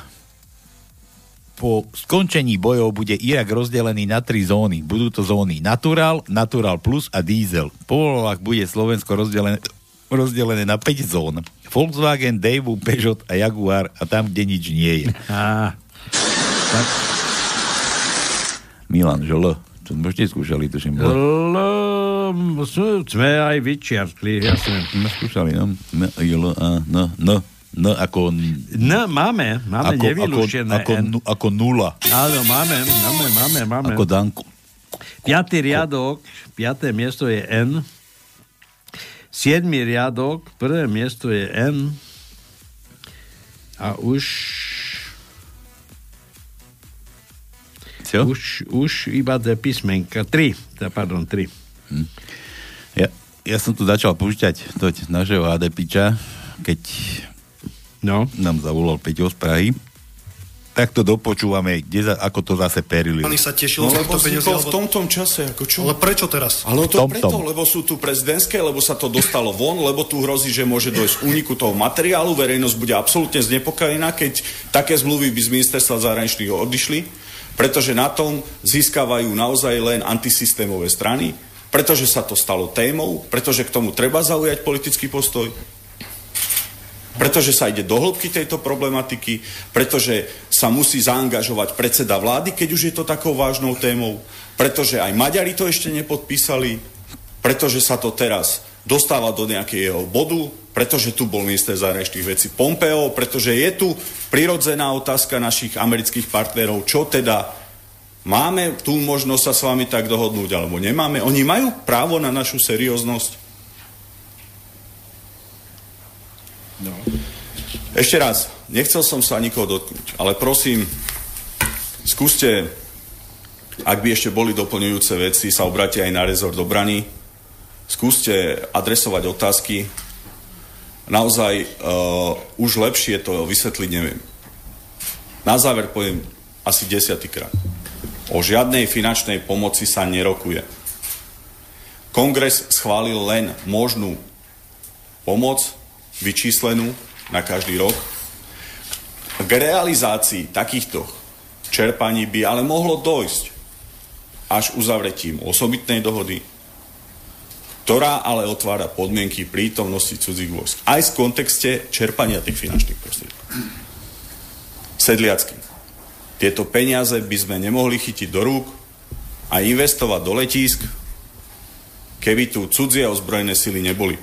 po skončení bojov bude Irak rozdelený na tri zóny. Budú to zóny Natural, Natural Plus a Diesel. Po voľbách bude Slovensko rozdelené, rozdelené na 5 zón. Volkswagen, Daewoo, Peugeot a Jaguar a tam, kde nič nie je. Á, tak. Milan, že L. To sme ešte skúšali, tuším. L. Sme- aj vyčiarkli, jasne. Sme skúšali, no. I, L, A, N, N. N ako... N máme, máme ako, nevylúčené ako, ako, N. ako nula. Áno, máme, máme, máme, máme. Ako Danku. Piatý riadok, piaté miesto je N. Siedmý riadok, prvé miesto je N. A už... Čo? Už, už iba dve písmenka. Tri, pardon, tri. Ja, ja som tu začal púšťať toť našeho ADPča, keď no. nám zavolal Peťo z Prahy. Tak to dopočúvame, kde za, ako to zase perili. Pani sa tešil No, lebo to peniaze. vznikol v alebo- tomto čase. Ako čo? Ale prečo teraz? Ale to Tom, preto, tom. lebo sú tu prezidentské, lebo sa to dostalo von, lebo tu hrozí, že môže dojsť k úniku toho materiálu. Verejnosť bude absolútne znepokojená, keď také zmluvy by z ministerstva zahraničných odišli, pretože na tom získavajú naozaj len antisystémové strany, pretože sa to stalo témou, pretože k tomu treba zaujať politický postoj, pretože sa ide do hĺbky tejto problematiky, pretože sa musí zaangažovať predseda vlády, keď už je to takou vážnou témou, pretože aj Maďari to ešte nepodpísali, pretože sa to teraz dostáva do nejakého bodu, pretože tu bol minister zahraničných vecí Pompeo, pretože je tu prirodzená otázka našich amerických partnerov, čo teda máme tú možnosť sa s vami tak dohodnúť, alebo nemáme. Oni majú právo na našu serióznosť. No. Ešte raz, nechcel som sa nikoho dotknúť, ale prosím, skúste, ak by ešte boli doplňujúce veci, sa obráte aj na rezort obrany, skúste adresovať otázky. Naozaj uh, už lepšie to vysvetliť neviem. Na záver poviem asi desiatýkrát. O žiadnej finančnej pomoci sa nerokuje. Kongres schválil len možnú pomoc vyčíslenú na každý rok. K realizácii takýchto čerpaní by ale mohlo dojsť až uzavretím osobitnej dohody ktorá ale otvára podmienky prítomnosti cudzích vojsk. Aj v kontexte čerpania tých finančných prostriedkov. Sedliacky. Tieto peniaze by sme nemohli chytiť do rúk a investovať do letísk, keby tu cudzie ozbrojené sily neboli.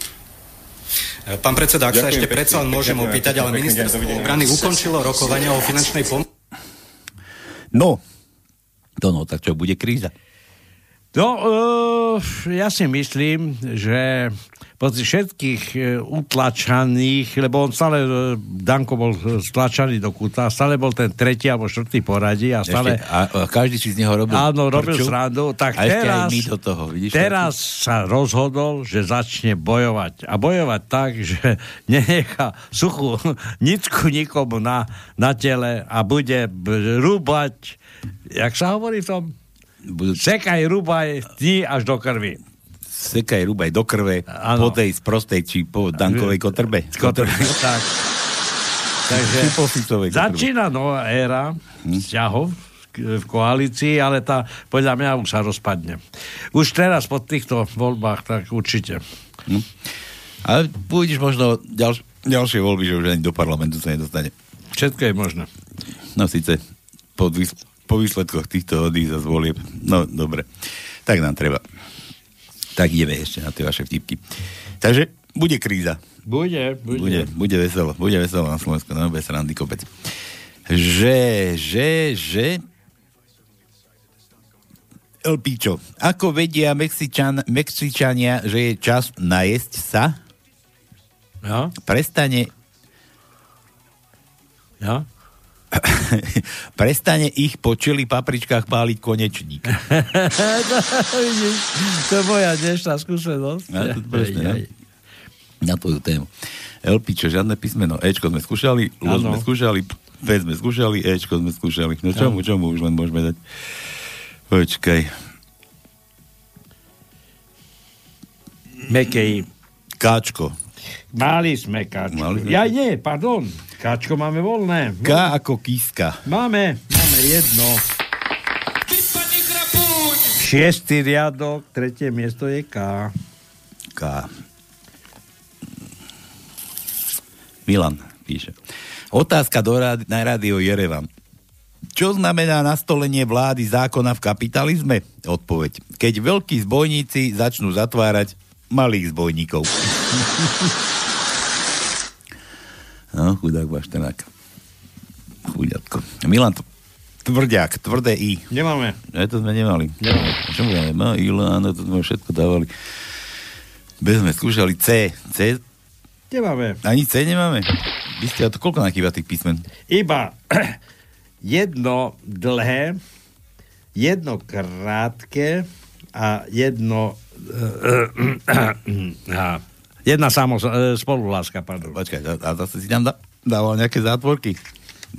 Pán predseda, ak sa ešte pekne. predsa len môžem opýtať, ale ministerstvo obrany ukončilo rokovania o finančnej pomoci. No, to no, tak čo, bude kríza? No, uh, ja si myslím, že pozri všetkých uh, utlačaných, lebo on stále, uh, Danko bol stlačaný do kúta, stále bol ten tretí alebo štvrtý poradí a stále... Ešte, a, a každý si z neho robil Áno, robil prču. srandu. Tak a teraz, do toho, vidíš? teraz sa rozhodol, že začne bojovať. A bojovať tak, že *laughs* nenechá suchú *laughs* nicku nikomu na, na tele a bude rúbať, jak sa hovorí v tom? Budú... Sekaj, rúbaj dní až do krvi. Sekaj rúbaj do krve Áno. po tej sprostej či po Dankovej kotrbe. Kotrbe, tak. *laughs* Takže začína nová éra vzťahov k- v koalícii, ale tá podľa mňa už sa rozpadne. Už teraz po týchto voľbách, tak určite. Hm. Ale pôjdeš možno ďalš- ďalšie voľby, že už ani do parlamentu sa nedostane. Všetko je možné. No síce po, vys- po výsledkoch týchto odísť a volieb. No dobre, tak nám treba. Tak ideme ešte na tie vaše vtipky. Takže bude kríza. Bude, bude. Bude, bude veselo, bude veselo na Slovensku, no bez randy kopec. Že, že, že... Elpíčo, ako vedia Mexičan, Mexičania, že je čas najesť sa? Ja? Prestane... Ja? *laughs* Prestane ich po čili papričkách páliť konečník. *laughs* To je moja dnešná skúsenosť. Ja, to presne, Aj, no. aj. Na tvoju tému. Elpičo, žiadne písmeno. Ečko sme skúšali, L sme skúšali, P sme skúšali, Ečko sme skúšali. No čomu, čomu už len môžeme dať? Počkaj. Mekej. Káčko. Mali sme káčko. Mali sme. Ja nie, pardon. Káčko máme voľné. K ako kíska. Máme, máme jedno. Šiestý riadok, tretie miesto je K. K. Milan píše. Otázka do rádi, na rádio Jerevan. Čo znamená nastolenie vlády zákona v kapitalizme? Odpoveď. Keď veľkí zbojníci začnú zatvárať malých zbojníkov. *laughs* no, chudák Baštenák. Chuďatko. Milan, t- tvrďák, tvrdé I. Nemáme. Ne, to sme nemali. Nemáme. Čo my máme? No, Iláno, to sme všetko dávali. Bez sme skúšali C. C? Nemáme. Ani C nemáme? Vy ste, to koľko nakýva tých písmen? Iba *clears throat* jedno dlhé, jedno krátke a jedno *clears throat* a jedna samo, e, spoluláska, pardon. Počkaj, a, zase si tam dá, dával nejaké zátvorky?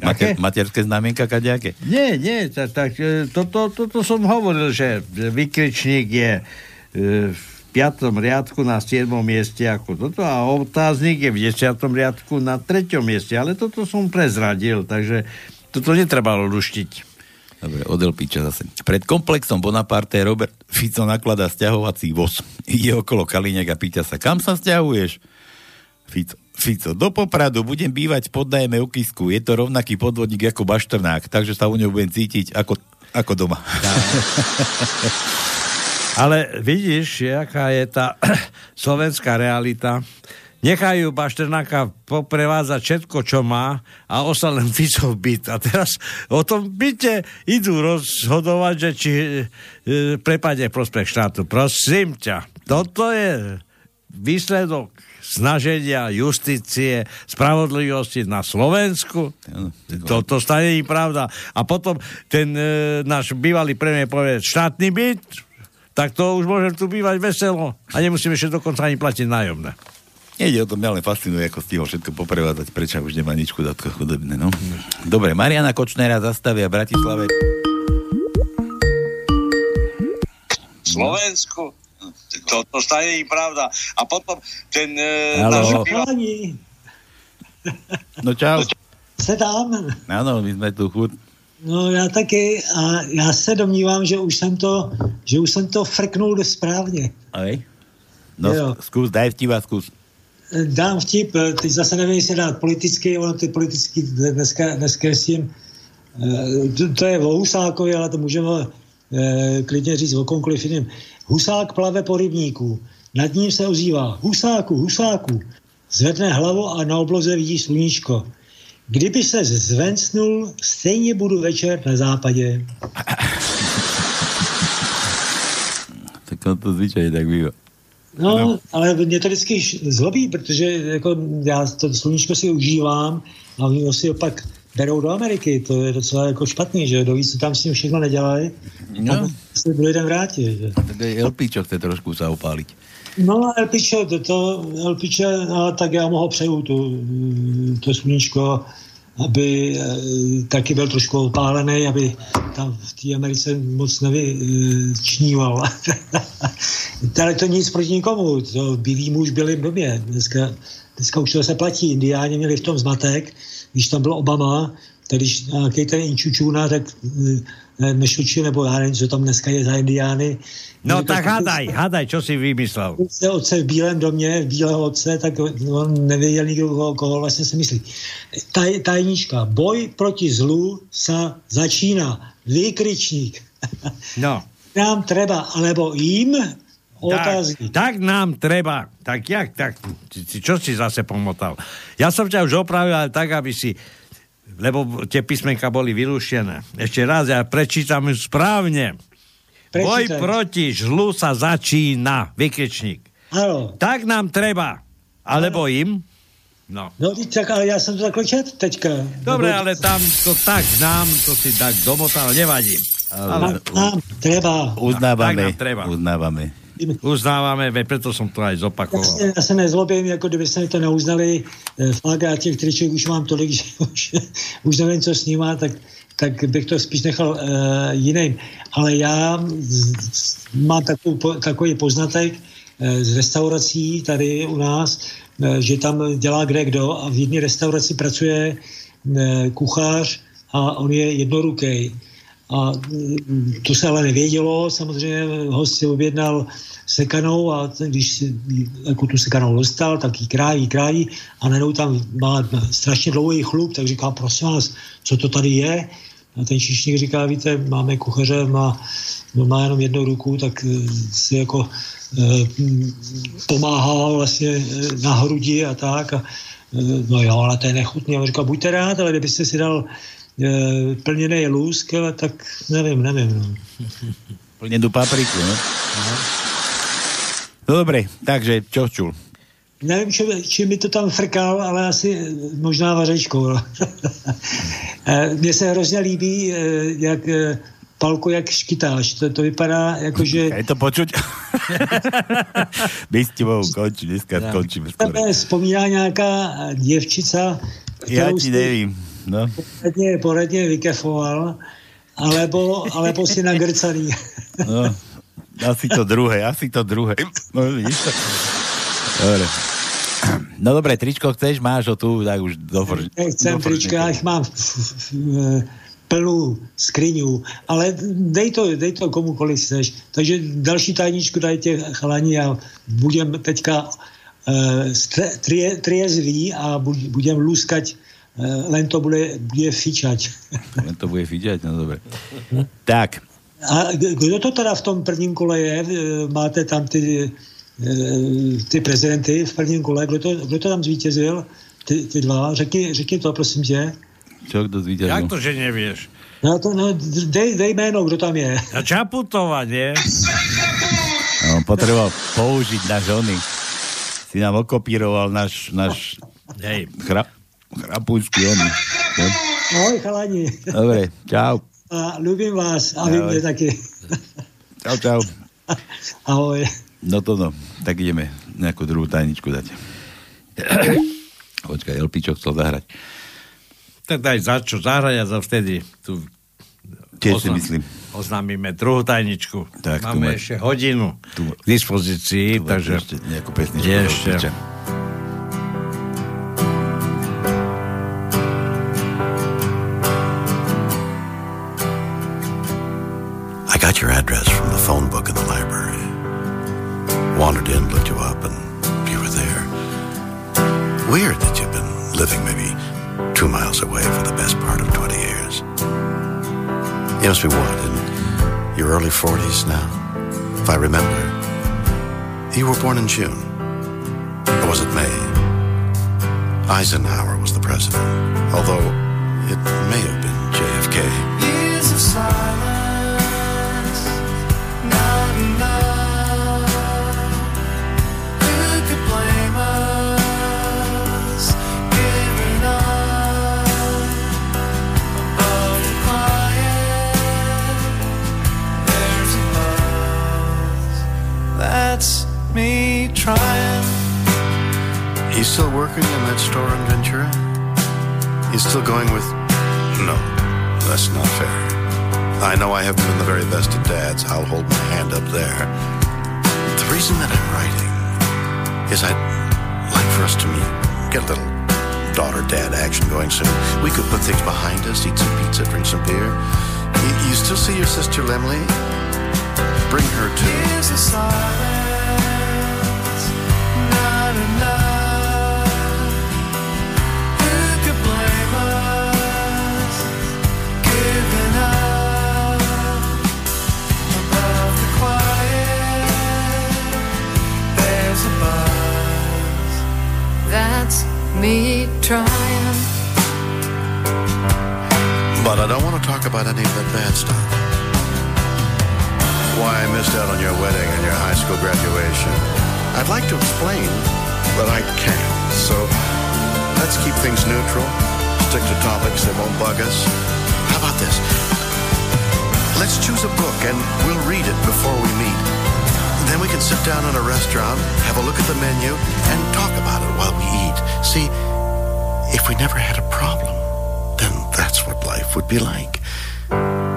Mater, materské znamienka kadejaké? Nie, nie, tak, tak e, toto, toto som hovoril, že vykričník je e, v piatom riadku na 7. mieste ako toto a otáznik je v 10. riadku na 3. mieste, ale toto som prezradil, takže toto netrebalo luštiť. Dobre, odel píča zase. Pred komplexom Bonaparte Robert Fico nakladá stiahovací voz. Ide okolo Kaliňák a pýta sa, kam sa stiahuješ? Fico, Fico, do Popradu budem bývať pod najmä u. Je to rovnaký podvodník ako Bašternák, takže sa u ňou budem cítiť ako, ako doma. *laughs* Ale vidíš, jaká je tá *clears throat* slovenská realita. Nechajú Bašternáka poprevázať všetko, čo má a ostal len Ficov byt. A teraz o tom byte idú rozhodovať, že či e, prepadne v prospech štátu. Prosím ťa, toto je výsledok snaženia justície, spravodlivosti na Slovensku. To, to stane nie pravda. A potom ten e, náš bývalý premiér povie štátny byt, tak to už môžem tu bývať veselo a nemusíme ešte dokonca ani platiť nájomné. Nejde o to, mňa len fascinuje, ako stihol všetko poprevádzať, prečo už nemá nič chudátko chudobné, no. Dobre, Mariana Kočnera zastavia v Bratislave. Slovensku. To, to stane nie pravda. A potom ten... E, náš Páni, No čau. se tam. Áno, my sme tu chud. No já taky a já se domnívám, že už jsem to, že už jsem to frknul správně. Aj? No, Jo. skús, daj vtipa, skús. Dám vtip, eh, teď zase nevím, jestli dát politický, ono ty politický dneska, dneska s tím, eh, to, to je o Husákovi, ale to můžeme eh, klidně říct o komkoliv jiném. Husák plave po rybníku, nad ním se ozývá Husáku, Husáku, zvedne hlavu a na obloze vidí sluníčko. Kdyby se zvencnul, stejně budu večer na západě. *laughs* Tak to zvyčajne tak býva. No, no, ale mě to vždycky zlobí, protože jako já to sluníčko si užívám a oni ho si opak berou do Ameriky. To je docela jako špatný, že do co tam s ním všechno nedělají. No. A se druhý den vrátí. Že? Tak je LP, čo chce trošku sa opáliť. No, Elpičo, to, to Elpiče, no, tak já mu ho přeju, tu, to sluníčko, aby e, taky byl trošku opálený, aby tam v té Americe moc nevyčníval. *laughs* Ale to nic proti nikomu, to bílý muž v bělém domě. Dneska, dneska už to se platí, indiáni měli v tom zmatek, když tam byl Obama, tak když nějaký ten Inčučuna, tak e, Mešuči, nebo já nevím, co tam dneska je za indiány. No tak hádaj, hádaj, čo si vymyslel. se otce v bílém domě, bílého otce, tak on nevěděl nikdo, koho, vlastně si myslí. Taj, tajnička. Boj proti zlu sa začíná. Výkričník. No. *laughs* Nám treba, alebo jim otázky. Tak, tak nám treba. Tak jak, tak, čo si zase pomotal? Ja som ťa už opravil, ale tak, aby si lebo tie písmenka boli vylúštené. Ešte raz, ja prečítam ju správne. Boj Prečítaj. proti žlu sa začína. Vykričník. Áno. Tak nám treba. Alebo im. No. No, tak, ale já jsem to čet teďka. Dobre, ale tam to tak nám, to si tak domotal, nevadí. Ale, Nám treba. tak Uznávame, nám treba. uznávame. Uznávame, ve, preto som to aj zopakoval. já se nezlobím, jako kdyby se mi to neuznali. Eh, Fakt, já těch triček už mám tolik, *laughs* že už, už nevím, co s nima, tak, tak bych to spíš nechal uh, jiným. Ale já mám takovou, takový poznatek uh, z restaurací tady u nás, že tam dělá kde kdo a v jedné restauraci pracuje uh, kuchař a on je jednoruký. A mm, to se ale nevědělo, samozřejmě host si objednal sekanou a když si jako tu sekanou dostal, tak ji krájí, krájí a najednou tam má strašně dlouhý chlup, tak říká, prosím vás, co to tady je? A ten číšník říká, víte, máme kuchaře, má, no, má jenom jednu ruku, tak eh, si jako mm, pomáhá vlastně eh, na hrudi a tak. A, no jo, ale to je nechutný. A on říká, buďte rád, ale kdybyste si dal eh, plněný lůzk, ale tak nevím, nevím. No. *laughs* Plnenú papriku, no. No dobre, takže čo čul? Nevím, či, či mi to tam frkal, ale asi možná vařečkou. No. *laughs* Eh, Mně se hrozně líbí, eh, jak palku, jak škytáš. To, to vypadá jako, že... Je to počuť? My s tebou končí, dneska Ja. skončíme skôr. Tebe vzpomíná nějaká děvčica, Ja kterou ti si nevím, no. poradně, poradně vykefoval, alebo, alebo si nagrcaný. no. Asi to druhé, asi to druhé. No, vidíš to? Dobre. No dobre, tričko chceš, máš ho tu, tak už dofr... Nechcem trička, já jich mám plnou skriňu, ale dej to, dej to komukoliv chceš. Takže další tajničku dajte chalani a budem teďka uh, trie, triezvý a bu- budem lúskať, len to bude, bude fičať. Len to bude fičať, no dobre. Tak, A k- kdo to teda v tom prvním kole je? E, Máte tam ty, e, ty prezidenty v prvním kole. Kdo to, kdo to tam zvítězil? Ty, ty dva. Řekni, řekni to, prosím tě. Čo, kto zvíťazil? Jak to, že nevieš? No, to, no, dej, dej jméno, kdo tam je. A Čaputová, nie? No, potreboval použiť na žony. Si nám okopíroval náš, náš Hej. chra, chrapúčky oni. No, Ahoj, chalani. Dobre, čau. A ľúbim vás. A vy mne taky. Čau, čau. Ahoj. No to no, tak ideme nejakú druhú tajničku dať. Počkaj, Elpičo chcel zahrať. Tak daj za čo zahrať a za vtedy tu Tiež si myslím. oznámime druhú tajničku. Tak, tu Máme ma- ešte hodinu tu- k dispozícii, tu takže ešte nejakú pesničku ešte. piča. Got your address from the phone book in the library. Wandered in, looked you up, and you were there. Weird that you've been living maybe two miles away for the best part of 20 years. You must be what, in your early 40s now? If I remember. You were born in June. Or was it May? Eisenhower was the president, although it may have been JFK. Years of silence, trying. He's still working in that store in Ventura? He's still going with. No, that's not fair. I know I haven't been the very best of dads. I'll hold my hand up there. The reason that I'm writing is I'd like for us to meet, get a little daughter dad action going soon. We could put things behind us, eat some pizza, drink some beer. You, you still see your sister Lemley? Bring her too. Me trying. But I don't want to talk about any of that bad stuff. Why I missed out on your wedding and your high school graduation. I'd like to explain, but I can't. So let's keep things neutral. Stick to topics that won't bug us. How about this? Let's choose a book and we'll read it before we meet. Then we can sit down in a restaurant, have a look at the menu, and talk about it while we eat. See, if we never had a problem, then that's what life would be like.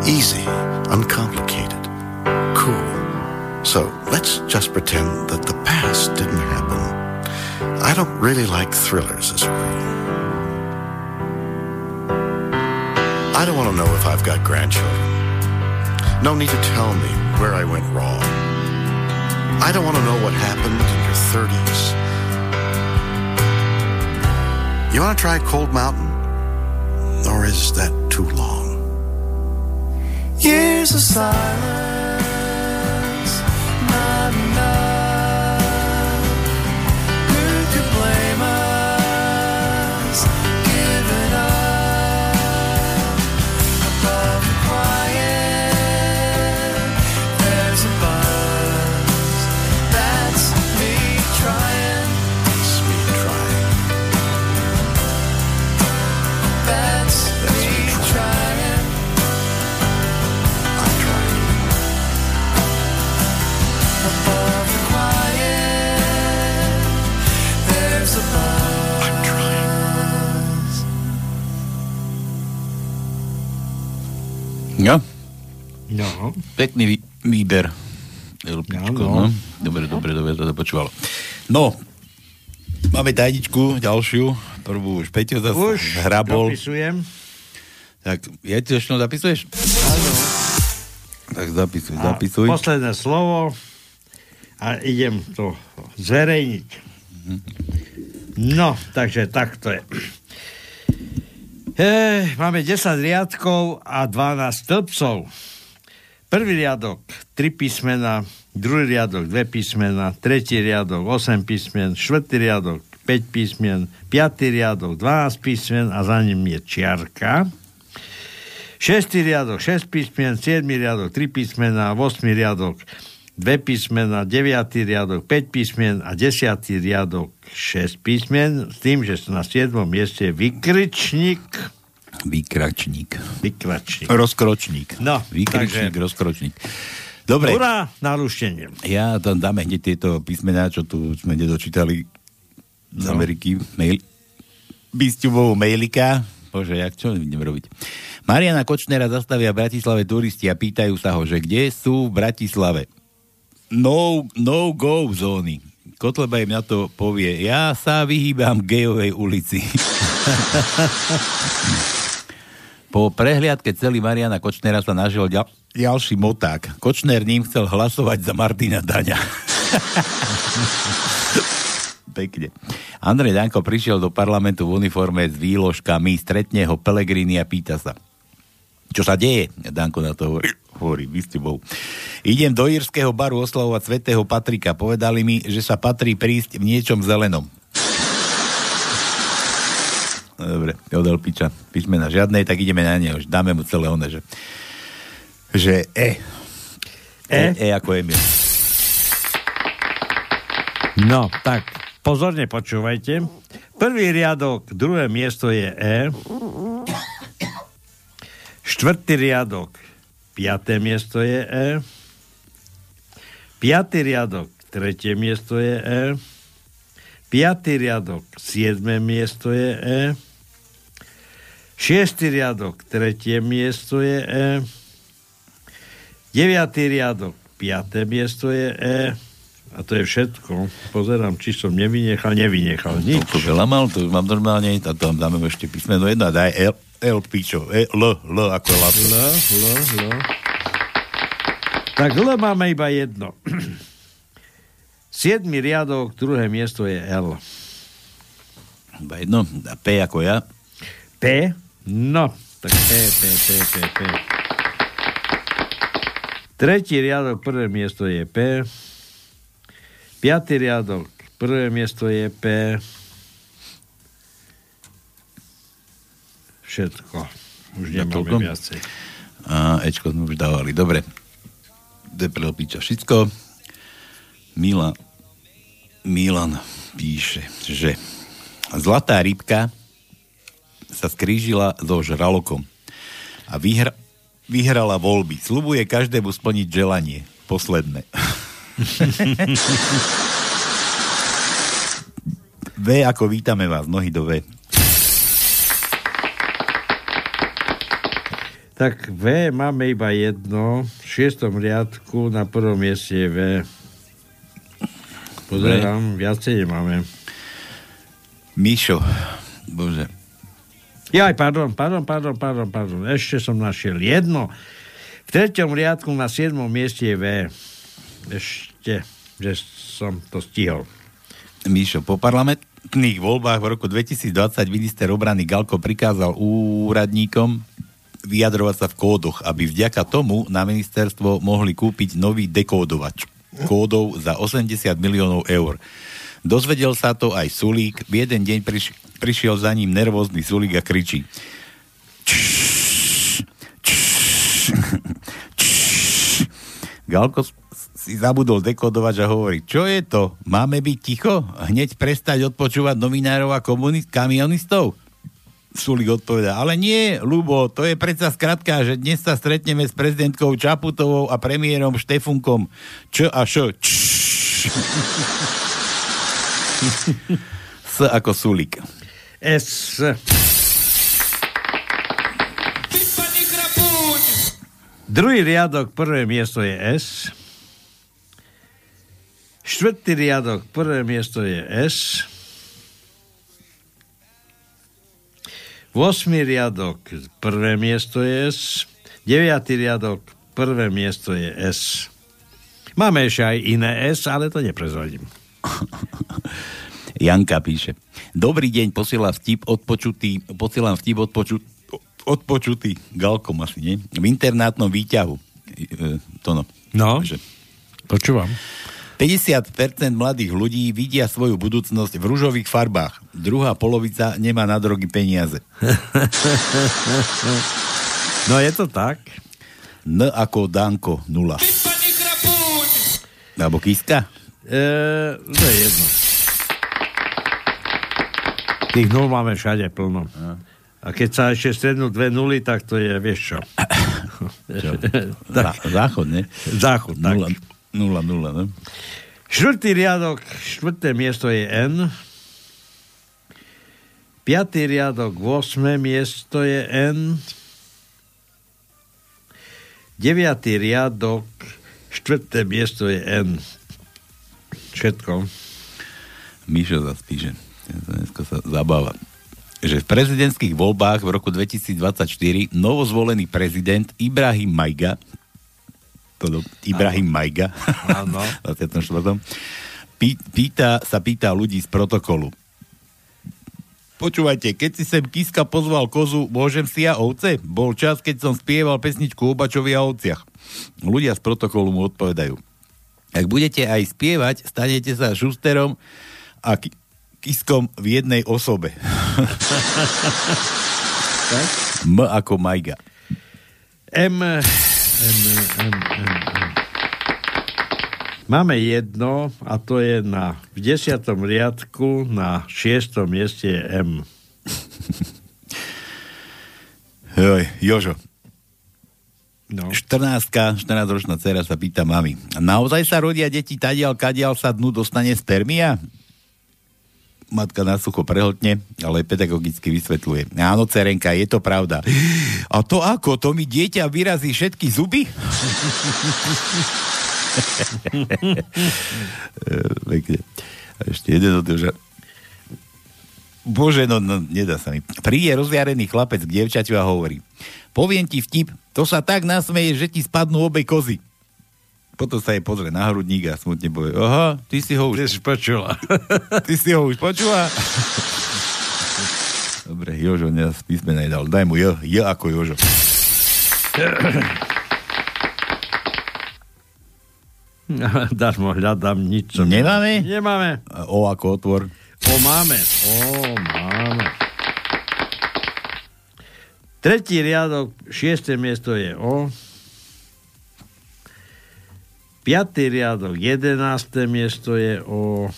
Easy, uncomplicated, cool. So let's just pretend that the past didn't happen. I don't really like thrillers as a rule. I don't want to know if I've got grandchildren. No need to tell me where I went wrong. I don't want to know what happened in your 30s. You want to try Cold Mountain? Or is that too long? Years of silence, No. pekný vý, výber. Elpičko, Áno. no. Dobre, dobre, dobre, to počúvalo. No, máme tajničku, ďalšiu. Prvú už Peťo zase Už hrabol. dopisujem. Tak, ja ti ešte zapisuješ? Áno. Tak zapisuj, A zapisuj. Posledné slovo a idem to zverejniť. No, takže takto je. E, máme 10 riadkov a 12 stĺpcov. Prvý riadok 3 písmena, druhý riadok 2 písmena, tretí riadok 8 písmen, štvrtý riadok 5 písmen, piatý riadok 12 písmen a za ním je čiarka. Šestý riadok 6 písmen, 7 riadok 3 písmena, 8 riadok 2 písmena, 9 riadok 5 písmen a 10 riadok 6 písmen, s tým, že na 7. mieste je vykričník. Vykračník. Vykračník. Rozkročník. No, Vykričník, takže- rozkročník. Dobre. Hurá, na rušenie. Ja tam dáme hneď tieto písmená, čo tu sme nedočítali z No. Ameriky. Mail. Bysťubovú mailika. Bože, jak čo idem robiť? Mariana Kočnera zastavia v Bratislave turisti a pýtajú sa ho, že kde sú v Bratislave. No, no go zóny. Kotleba im na to povie, ja sa vyhýbam gejovej ulici. *laughs* Po prehliadke celý Mariana Kočnera sa našiel ďal, ďalší moták. Kočner ním chcel hlasovať za Martina Daňa. *laughs* Pekne. Andrej Danko prišiel do parlamentu v uniforme s výložkami, stretne ho Pelegrini a pýta sa, čo sa deje? Danko na to hovorí, hovorí vy s tebou. Idem do írskeho baru oslavovať svätého Patrika. Povedali mi, že sa patrí prísť v niečom zelenom. Dobre, odel piča. Písmena žiadnej, tak ideme na ne. Už dáme mu celé one, že, že E. E, e ako Emil. No, tak pozorne počúvajte. Prvý riadok, druhé miesto je E. Štvrtý riadok, piaté miesto je E. Piatý riadok, tretie miesto je E. Piatý riadok, siedme miesto je E. Šiestý riadok, tretie miesto je E. Deviatý riadok, piaté miesto je E. A to je všetko. Pozerám, či som nevynechal, nevynechal nič. To veľa mal, to mám normálne, a tam dáme ešte písmeno jedna, daj L, L pičo, e, L, L ako lato. L, L, L. Tak L máme iba jedno. Siedmy riadok, druhé miesto je L. Iba jedno, a P ako ja. P? No, tak P, P, P, P, P. Tretí riadok, prvé miesto je P. Piatý riadok, prvé miesto je P. Všetko. Už nemáme viacej. A Ečko sme už dávali. Dobre. Deprel piča všetko. Mila, Milan píše, že zlatá rybka sa skrížila so žralokom a vyhra, vyhrala voľby. Slubuje každému splniť želanie. Posledné. *laughs* v ako vítame vás, nohy do V. Tak V máme iba jedno. V šiestom riadku na prvom mieste je V. Pozerám, viacej nemáme. Mišo, bože. Jaj, pardon, pardon, pardon, pardon, pardon. Ešte som našiel jedno. V treťom riadku na siedmom mieste je V. Ešte, že som to stihol. Míšo, po parlamentných voľbách v roku 2020 minister obrany Galko prikázal úradníkom vyjadrovať sa v kódoch, aby vďaka tomu na ministerstvo mohli kúpiť nový dekódovač kódov za 80 miliónov eur. Dozvedel sa to aj Sulík. V jeden deň priš- prišiel za ním nervózny Sulík a kričí. Galko si zabudol dekodovať a hovorí, čo je to? Máme byť ticho? Hneď prestať odpočúvať novinárov a komunist, kamionistov? Sulik odpoveda, ale nie, Lubo, to je predsa skratka, že dnes sa stretneme s prezidentkou Čaputovou a premiérom Štefunkom. Č a š. Č. S ako Sulik. S. Druhý riadok, prvé miesto je S. Štvrtý riadok, prvé miesto je S. 8. riadok, prvé miesto je S. 9. riadok, prvé miesto je S. Máme ešte aj iné S, ale to neprezradím. *laughs* Janka píše. Dobrý deň, posielam vtip odpočutý, posielam vtip odpočutý, odpočutý Galkom asi, nie? V internátnom výťahu. e, Tono. No, že počúvam. 50% mladých ľudí vidia svoju budúcnosť v ružových farbách. Druhá polovica nemá na drogy peniaze. *laughs* No je to tak. N ako Danko, nula. Alebo Kiska? E, to je jedno. Tých nul máme všade plno. A keď sa ešte strednú dve nuly, tak to je, vieš čo. *laughs* Zá- záchod, ne? Záchod, tak. Nula, nula, nula, ne? Štvrtý riadok, štvrté miesto je N. Piatý riadok, 8. miesto je N. Deviatý riadok, štvrté miesto je N. Všetko. Mišo zase píše, ja sa dneska sa zabáva, že v prezidentských voľbách v roku 2024 novozvolený prezident Ibrahim Majga to do, Ibrahim Majga Áno. *laughs* 24. Pý, pýta, sa pýta ľudí z protokolu. Počúvajte, keď si sem Kiska pozval kozu, môžem si ja ovce? Bol čas, keď som spieval pesničku o Bačovi a ovciach. Ľudia z protokolu mu odpovedajú. Ak budete aj spievať, stanete sa šusterom a ki- kiskom v jednej osobe. *laughs* M ako Majga. M, M, M, M, M. Máme jedno a to je na, v desiatom riadku na šiestom mieste M. *laughs* Joj, Jožo. No. 14 14-ročná dcera sa pýta mami. Naozaj sa rodia deti tadiaľ, kadiaľ sa dnu dostane spermia? Matka na sucho prehltne, ale pedagogicky vysvetľuje. Áno, cerenka, je to pravda. A to ako? To mi dieťa vyrazí všetky zuby? *laughs* Pekne. Ešte jeden od že... Bože, no, no, nedá sa mi. Príde rozjarený chlapec k dievčaťu a hovorí. Poviem ti vtip, to sa tak nasmeje, že ti spadnú obe kozy. Potom sa jej pozrie na hrudník a smutne povie, aha, ty si ho už... Ty počula. *laughs* ty si ho už počula? Dobre, Jožo nás písme nedal. Daj mu J, J ako Jožo. *laughs* Dáš mu hľadám nič. Nemáme? Nemáme. O ako otvor. O, máme. O, máme. Tretí riadok, šiesté miesto je O. Piatý riadok, jedenácté miesto je O.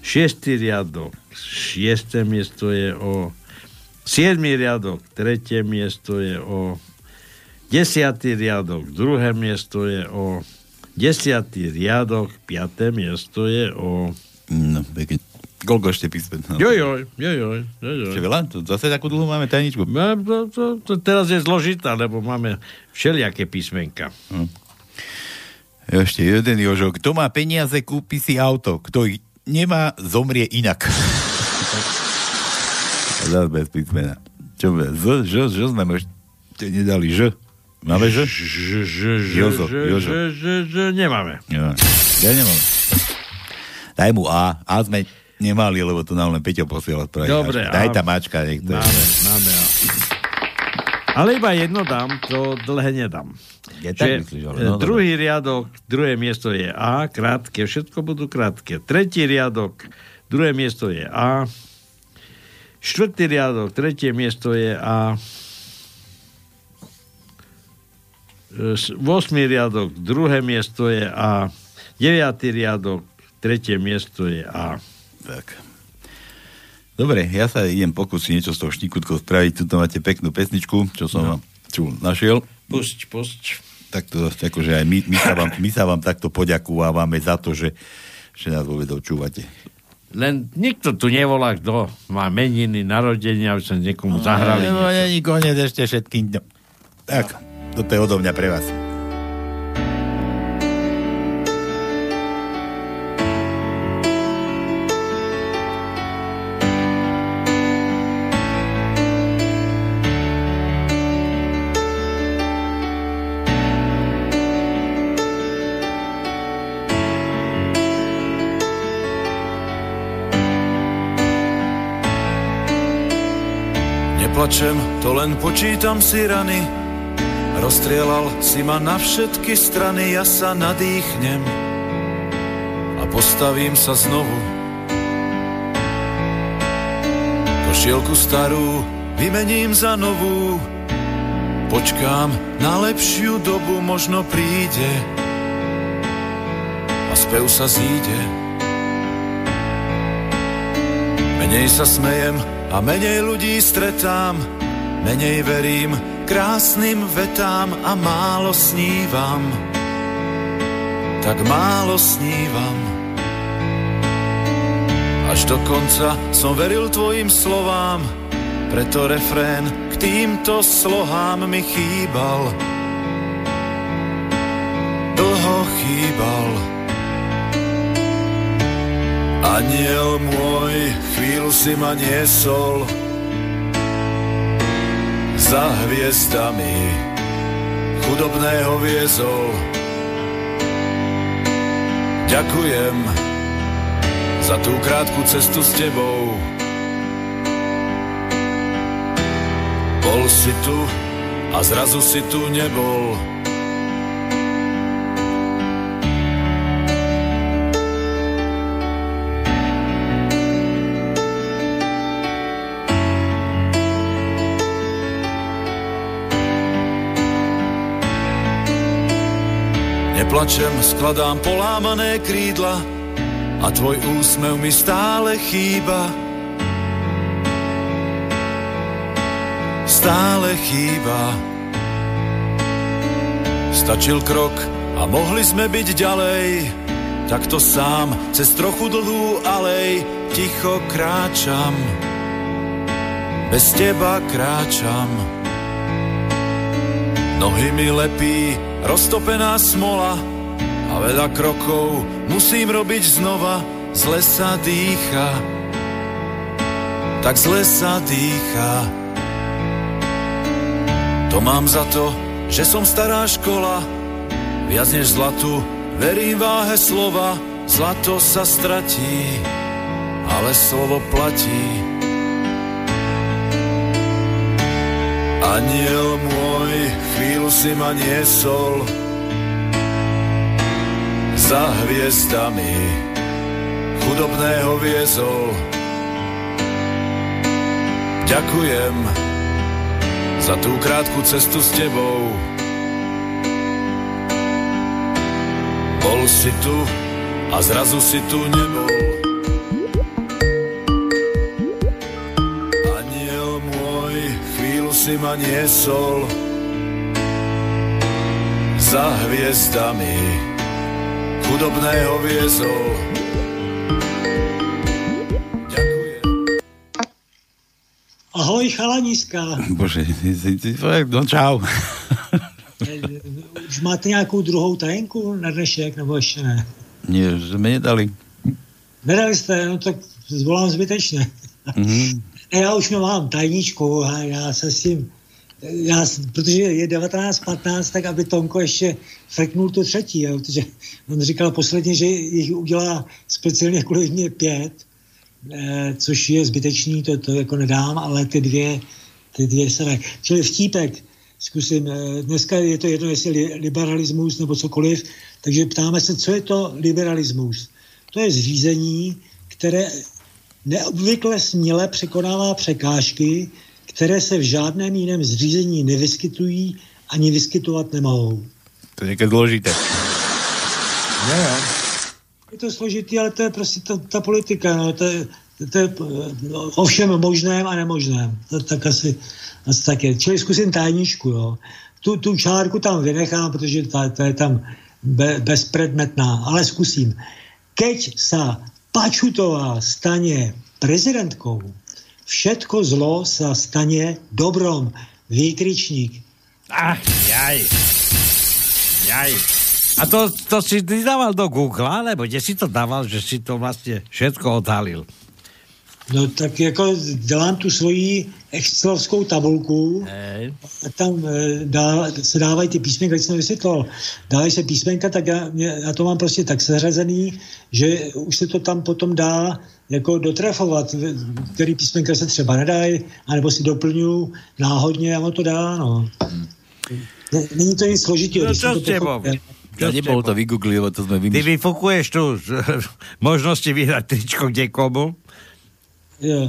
Šiestý riadok, šiesté miesto je O. Siedmý riadok, tretie miesto je O. Desiatý riadok, druhé miesto je O. Desiatý riadok, piaté miesto je O. No, pekne. Koľko ešte písmen? No. Jojoj, jojoj, jojoj. Ešte veľa? To zase takú dlhú máme tajničku. No, to, to, to teraz je zložitá, lebo máme všelijaké písmenka. Hm. Ešte jeden Jožo. Kto má peniaze, kúpi si auto. Kto ich nemá, zomrie inak. *laughs* Zas bez písmena. Čo bude? Z, Ž, Ž mu ešte nedali Ž. Máme Ž? Ž, Ž, Ž, Jozo, Ž, Jožo. Ž, Ž, Ž, nemáme. Ja, ja nemám. Daj mu A. A sme nemali, lebo tu nám len Peťo posiela. Dobre, Daj tam Ačka, nech to. Máme, máme. A. Ale iba jedno dám, to dlhé nedám. Ja tak myslíš, ale e, no, druhý riadok, druhé miesto je A, krátke, všetko budú krátke. Tretí riadok, druhé miesto je A. Štvrtý riadok, tretie miesto je A. E, s- Osmý riadok, druhé miesto je A. Deviatý riadok, tretie miesto je A. Tak. Dobre, ja sa idem pokúsiť niečo z toho šnikutkou spraviť. Tuto máte peknú pesničku, čo som No. vám čo našiel. Pusť, pusť. Tak to akože aj my, my, sa vám, my sa vám takto poďakúvame za to, že, že nás vôbec počúvate. Len nikto tu nevolá, kto má meniny, narodenia, aby sa niekomu zahrali. No, niečo. není koniec ešte všetkým. No. Tak, toto je odo mňa pre vás. Neplačem, to len počítam si rany, Rozstrielal si ma na všetky strany, ja sa nadýchnem a postavím sa znovu. Košielku starú vymením za novú, počkám na lepšiu dobu, možno príde a spev sa zíde. Menej sa smejem a menej ľudí stretám, menej verím krásnym vetám a málo snívam. Tak málo snívam. Až do konca som veril tvojim slovám, preto refrén k týmto slohám mi chýbal. Dlho chýbal. Aniel môj, chvíľu si ma niesol, za hviezdami chudobného viezol. Ďakujem za tú krátku cestu s tebou. Bol si tu a zrazu si tu nebol. Neplačem, skladám polámané krídla a tvoj úsmev mi stále chýba. Stále chýba. Stačil krok a mohli sme byť ďalej, takto sám cez trochu dlhú alej ticho kráčam. Bez teba kráčam. Nohy mi lepí roztopená smola a veľa krokov musím robiť znova, zle sa dýcha, tak zle sa dýcha. To mám za to, že som stará škola, viac než zlatu, verím váhe slova, zlato sa stratí, ale slovo platí. Aniel môj, chvíľu si ma niesol za hviezdami chudobného viezol. Ďakujem za tú krátku cestu s tebou. Bol si tu a zrazu si tu nebol. Si ma niesol za hviezdami chudobného viezol. Ahoj, chalaniska. Bože, no čau. Už máte nějakou druhou tajenku na dnešek, nebo ještě ne? Nie, sme nedali. Nedali jste, no tak zvolám zbytečně. Mhm. Já už mám tajničku a já se s tím, já, protože je 19.15, tak aby Tonko ještě freknul tu třetí, jo, protože on říkal posledně, že jich udělá speciálně kvůli mě pět, eh, což je zbytečný, to, to jako nedám, ale ty dvě, ty dvě se. Čili vtípek, zkusím, eh, dneska je to jedno, jestli li- liberalismus nebo cokoliv, takže ptáme se, co je to liberalismus. To je zřízení, které neobvykle směle překonává překážky, které se v žádném jiném zřízení nevyskytují ani vyskytovat nemohou. To je zložité. Jo, jo. Je to složitý, ale to je prostě ta, ta politika, no, to je, to je no, o všem možném a nemožném. To, tak asi, asi tak je. Čili zkusím tajničku, jo. Tu, tu čárku tam vynechám, protože ta, ta je tam be, bezpredmetná, ale zkusím. Keď sa Pačutová stane prezidentkou, všetko zlo sa stane dobrom. Výkričník. Ach, jaj. Jaj. A to, to si ty dával do Google, alebo kde si to dával, že si to vlastne všetko odhalil? No tak jako dělám tu svoji excelovskou tabulku Hej. a tam e, dá, se dávají ty písmenka, když jsem vysvětloval, dávají se písmenka, tak já, já to mám prostě tak seřazený, že už se to tam potom dá jako dotrefovat, který písmenka se třeba nedají, anebo si doplňu náhodně a ono to dá, no. Ne- Není to nic složitého. No pochopíte. Ja nebolo to vygoogliť, lebo to sme Ty vymysleli. vyfukuješ tu z- *laughs* možnosti vyhrať tričko kde komu. Jo.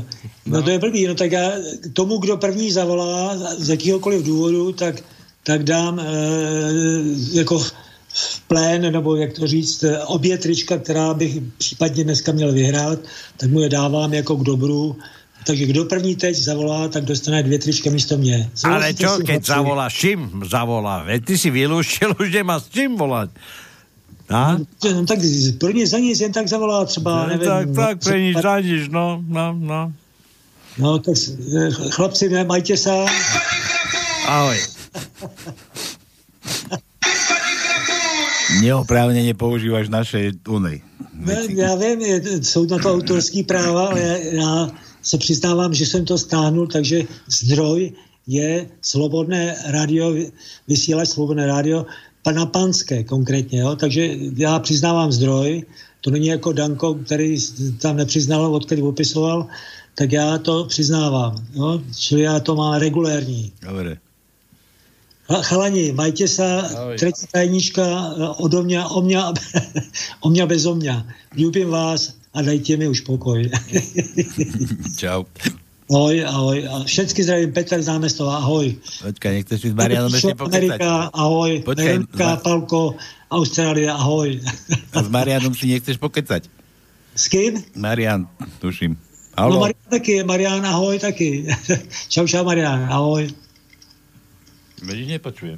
No. no to je blbý, no tak já tomu, kdo první zavolá z jakýhokoliv důvodu, tak, tak dám e, jako v plén, nebo jak to říct, obě trička, která bych případně dneska měl vyhrát, tak mu je dávám jako k dobru. Takže kdo první teď zavolá, tak dostane dvě trička místo mě. Ale Souhlasíte čo, keď zavoláš, čím zavolá? Veď ty si vylúštil, už *laughs* nemá s čím volať. A? No, tak pro ně za nic jen tak zavolá třeba, No, nevím. tak, no, tak, nič třeba- za nič, no, no, no. No, tak eh, chlapci, ne, majte se. Ahoj. Neoprávnene používaš naše já vím, je, jsou na to autorský práva, ale já, já se přiznávám, že jsem to stáhnul, takže zdroj je slobodné rádio, vysílač slobodné rádio, pana Panské konkrétně, jo? takže já přiznávám zdroj, to není jako Danko, který tam nepřiznal, odkud opisoval, tak já to přiznávám, jo? čili já to mám regulérní. Dobre. Ch- Chalani, majte sa, třetí tajnička eh, odo mňa, o mňa, *laughs* o mňa bez o mňa. Ľúbim vás a dajte mi už pokoj. Čau. *laughs* ahoj, ahoj. A všetky zdravím, Peter z námestova, ahoj. Počkaj, nechceš si s Marianom ešte pokecať? Amerika, ahoj. Počkaj, Veronika, ma- Palko, Austrália, ahoj. A s Marianom si nechceš pokecať? S kým? Marian, tuším. No Haló? Marian taky, Marian, ahoj taky. *laughs* čau, čau, Marian, ahoj. Vidíš, nepočujem.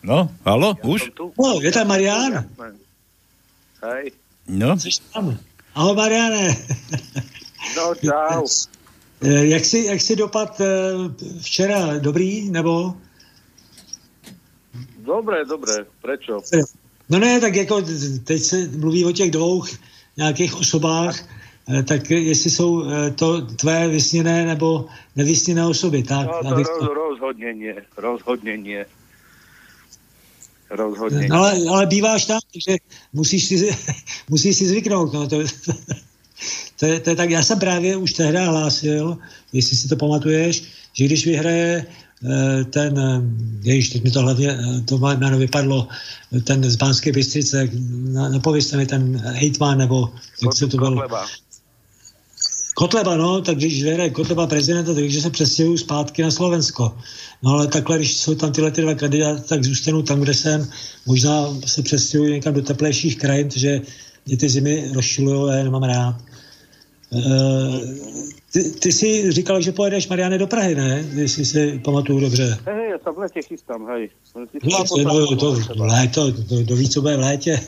No, halo, už? No, je tam Marian? Hej. No. Ahoj, Mariane. *laughs* No, čau. Eh, Jak si, jak si dopad eh, včera? Dobrý, nebo? Dobre, dobre. Prečo? No ne, tak jako teď se mluví o těch dvou nějakých osobách, eh, tak jestli jsou eh, to tvé vysněné nebo nevysněné osoby, tak? No, to abych roz, rozhodne nie. Rozhodne nie. Rozhodne No, ale, ale býváš tam, takže musíš si, *laughs* musíš si zvyknout. No, to, *laughs* to, je, to je tak, já jsem právě už tehdy hlásil, jestli si to pamatuješ, že když vyhraje eh, ten, eh, ježiš, teď mi to hlavně, eh, to jméno vypadlo, ten z Banské Bystrice, na- napovězte mi ten hejtman, nebo jak se to bylo. Kotleba. No, tak když vyhraje Kotleba prezidenta, takže se přestěhuju zpátky na Slovensko. No ale takhle, když jsou tam tyhle ty dva kandidáty, tak zůstanu tam, kde jsem. Možná se přestěhuji někam do teplejších krajin, protože mě ty zimy rozčilují a já nemám rád. Uh, ty, ty jsi říkal, že pojedeš, Mariane, do Prahy, ne? Jestli si pamatuju dobře. Hej, ja sa v lete chystám, hej. No, no, to v léto, to, to ví, co bude v létě.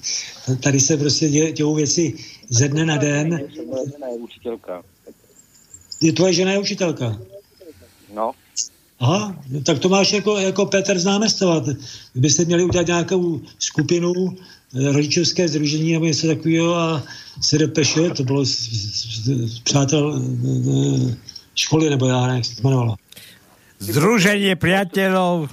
*laughs* Tady se prostě dě, dějou věci ze dne na den. Moja žena je učiteľka. Je tvoje žena je učitelka. No. Aha, tak to máš jako, jako Petr z námestova. Byste měli udělat nějakou skupinu, eh, rodičovské združení nebo něco takového a se depeše, to bylo z, z, z, z přátel eh, školy, nebo já nevím, jak se to jmenovalo. Združenie priateľov.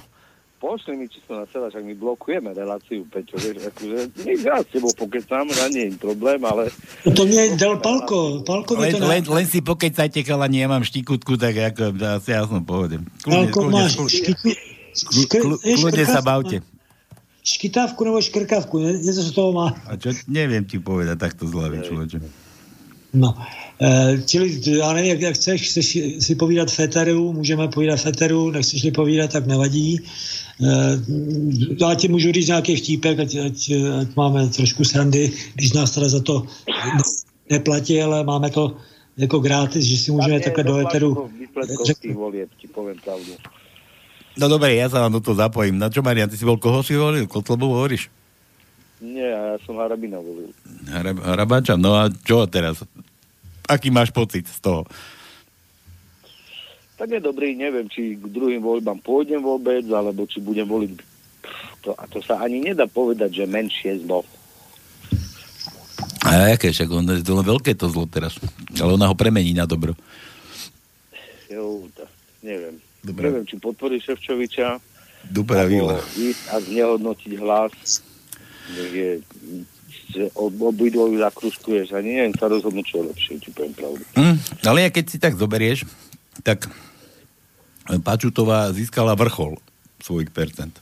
Pošli mi čisto na seba, však my blokujeme reláciu, Peťo, vieš, akože, my ja s tebou pokecám, ja nie je problém, ale... No to mě dal Palko, Palko mi Len, to len, na... len si pokecajte, chalani, ja mám štikutku, tak ako, asi ja som pohode. Palko máš škytu, klu- kľudne sa bavte. Škytávku nebo škrkavku, ne? něco z toho má. A čo, neviem ti povedať takto z hlavy, človeče. No, e, čili já nevím, jak, jak chceš, chceš si povídat Feteru, můžeme povídat Feteru, nechceš-li povídat, tak nevadí. E, já ti můžu říct nějaký vtípek, ať, ať, ať máme trošku srandy, když nás teda za to ne- neplatí, ale máme to jako gratis, že si můžeme takhle do Eteru Výsledkov tých volieb, ti poviem pravdu. No dobre, ja sa vám do toho zapojím. Na čo, Marian, ty si bol koho si volil? Kotlobu hovoríš? Nie, ja som Harabina volil. Harab, Harabača? No a čo teraz? Aký máš pocit z toho? Tak je dobrý, neviem, či k druhým voľbám pôjdem vôbec, alebo či budem voliť... To, a to sa ani nedá povedať, že menšie zlo. A aké, však on je to len veľké to zlo teraz. Ale ona ho premení na dobro. Jo, to, neviem. Dobre. Neviem, či podporí Ševčoviča, Dobrá výla. ísť a znehodnotiť hlas, je, že ob, obidvoju zakruskuješ a neviem sa rozhodnúť, čo je lepšie, ti poviem pravdu. Hm, ale ja keď si tak zoberieš, tak Pačutová získala vrchol svojich percent.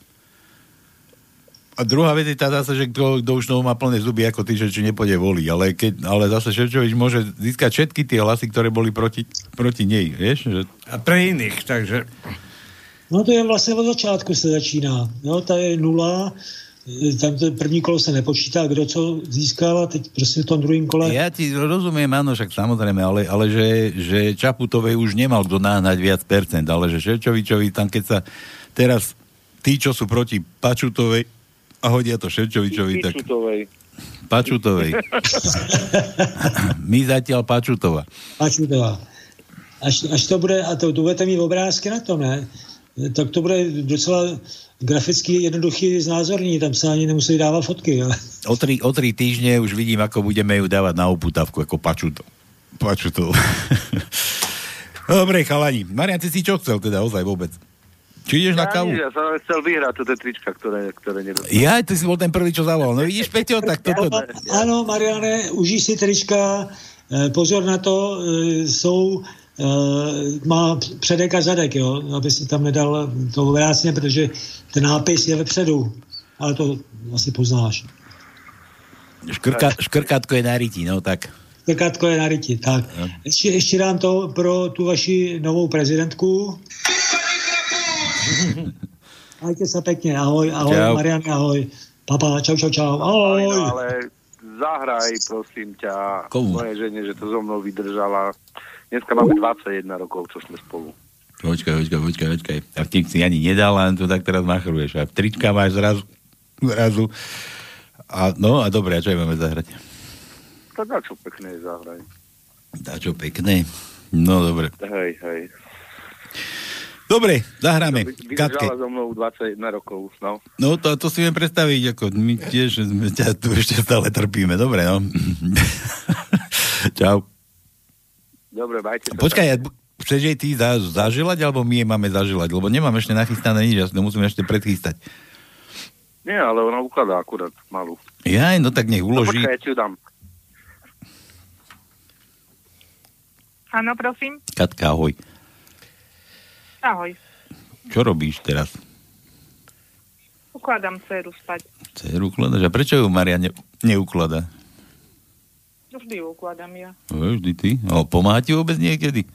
A druhá vec je tá zase, že kto, kto už toho má plné zuby ako ty, že či nepôjde voliť. Ale, keď, ale zase Ševčovič môže získať všetky tie hlasy, ktoré boli proti, proti nej. Vieš? Že... A pre iných, takže... No to je vlastně od začátku se začíná. No, ta je nula, e, tam to první kolo se nepočítá, kdo co získal a teď prostě v tom druhém kole. Ja ti rozumiem, áno, však samozrejme, ale, ale že, že Čaputovej už nemal kto náhnať viac percent, ale že Ševčovičovi tam, keď sa teraz tí, čo sú proti Pačutovej a hodia to Ševčovičovi, tak Pičutovej. Pačutovej. *laughs* My zatiaľ Pačutova. Pačutová. Až, až to bude, a to, to budete mít obrázky na to, ne? Tak to bude docela graficky jednoduchý znázorní, tam se ani nemusí dávat fotky. Jo. O tri, o tri týždne už vidím, ako budeme ju dávať na oputavku, ako Pačuto. Pačuto. *laughs* Dobre, chalani. Marian, ty si čo chcel teda ozaj vôbec? Či ideš na Ja, kavu? nič, ja som chcel vyhrať tie trička, ktoré, ktoré nedostali. Ja, ty si bol ten prvý, čo zavolal. No vidíš, Peťo, tak toto... Ano, Mariane, užij si trička, eh, pozor na to, eh, jsou, eh, má předek a zadek, jo, aby si tam nedal to obrácně, protože ten nápis je vepředu, ale to asi poznáš. Škrka, škrkátko je na ryti, no tak. Krkátko je na ryti, tak. Ještě, ještě dám to pro tu vaši novou prezidentku. *laughs* Majte se pěkně, ahoj, ahoj, Čau. Marian, ahoj. Papa, čau, čau, čau, ahoj. No, ale zahraj, prosím ťa, Komu? mojej žene, že to so mnou vydržala. Dneska máme 21 rokov, čo sme spolu. Počkaj, počkaj, počkaj, počkaj. A vtip si ani nedal, len tu tak teraz machruješ. A trička máš zrazu. zrazu. A, no a dobre, a čo aj máme zahrať? To dá čo pekné zahraj. Dá čo pekné. No dobre. Hej, hej. Dobre, zahráme. Katke. So mnou 21 rokov, no. No to, to si viem predstaviť, ako my tiež sme ťa tu ešte stále trpíme. Dobre, no. *laughs* Čau. Dobre, majte sa. Počkaj, ja, chceš jej ty za, zaželať, alebo my jej máme zaželať? Lebo nemám ešte nachystané nič, ja to musím ešte predchystať. Nie, ale ona ukladá akurát malú. Jaj, no tak nech No, uloží. počkaj, ja ti ju dám. Áno, prosím. Katka, ahoj. Ahoj. Čo robíš teraz? Ukladám dceru spať. Ceru ukladaš? A prečo ju Maria ne, neukladá? Vždy ju ukladám ja. No, vždy ty. Ale pomáha ti vôbec niekedy?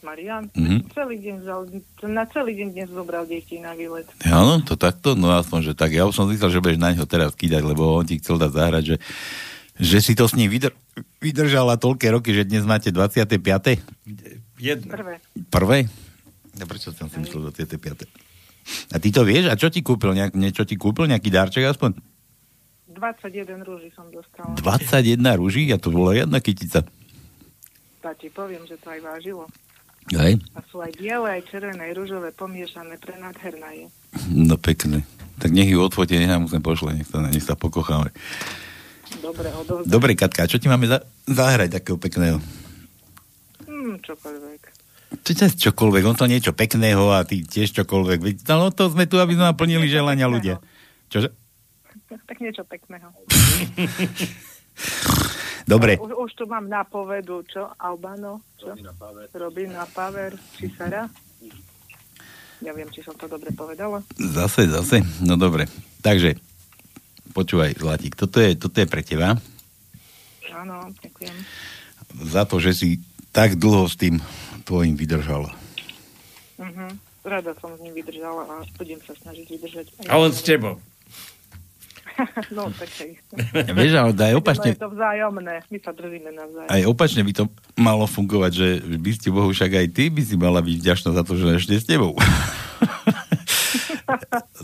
Marian, Mhm. celý deň vzal, na celý deň dnes zobral deti na výlet. Áno, to takto? No aspoň, že tak. Ja už som myslel, že budeš na ňo teraz kýdať, lebo on ti chcel dať zahrať, že, že si to s ním vydr- vydržala toľké roky, že dnes máte 25. Jedno. Prvé. Prvé? No prečo som si myslel 25. A ty to vieš? A čo ti kúpil? Nejak, niečo ti kúpil? Nejaký darček aspoň? 21 rúží som dostala. 21 rúží? A to bola jedna kytica. Ja ti poviem, že to aj vážilo. Hej? A sú aj biele, aj červené, aj rúžové pomiešané, pre nádherná je. No pekne. Tak nech ju odfotie, nech nám pošle, nech sa, nech sa pokocháme. Dobre, odovzdám. Dobre, Katka, a čo ti máme za- zahrať takého pekného? Hmm, čokoľvek. Čo ťa čokoľvek, on to niečo pekného a ty tiež čokoľvek. No to sme tu, aby sme naplnili želania ľudia. Čože? Tak niečo pekného. *laughs* Dobre, Už, už tu mám napovedu, čo? Albano? Čo? Robí na paver. Či Sara? Neviem, či som to dobre povedala. zase, zase. No dobre. Takže, počúvaj, Zlatík, toto je, toto je pre teba. Áno, ďakujem. Za to, že si tak dlho s tým tvojim vydržala. Uh-huh. Rada som s ním vydržala a budem sa snažiť vydržať. aj- A on s tebou. *laughs* no, tak. *laughs* Vieš, ale aj opačne, No, je to vzájomné. My sa držíme navzájom. aj opačne by to malo fungovať, že by ste Bohu však aj ty by si mala byť vďačná za to, že ešte s tebou. *laughs*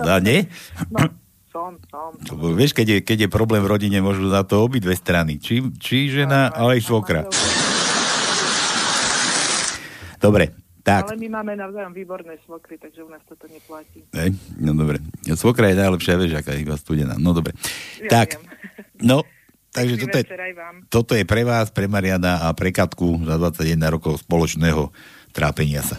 A nie? Som, som. Lebo vieš, keď je, keď je problém v rodine, môžu za to obidve strany. Či, či žena, ale aj svokra. Dobre, tak. Ale my máme navzájom výborné svokry, takže u nás toto neplatí. Hej, no dobre. Svokra je najlepšia, vieš, aká iba studená. No dobre. Ja tak, *laughs* no, takže toto je, toto je pre vás, pre Mariana a pre Katku za 21 rokov spoločného trápenia sa.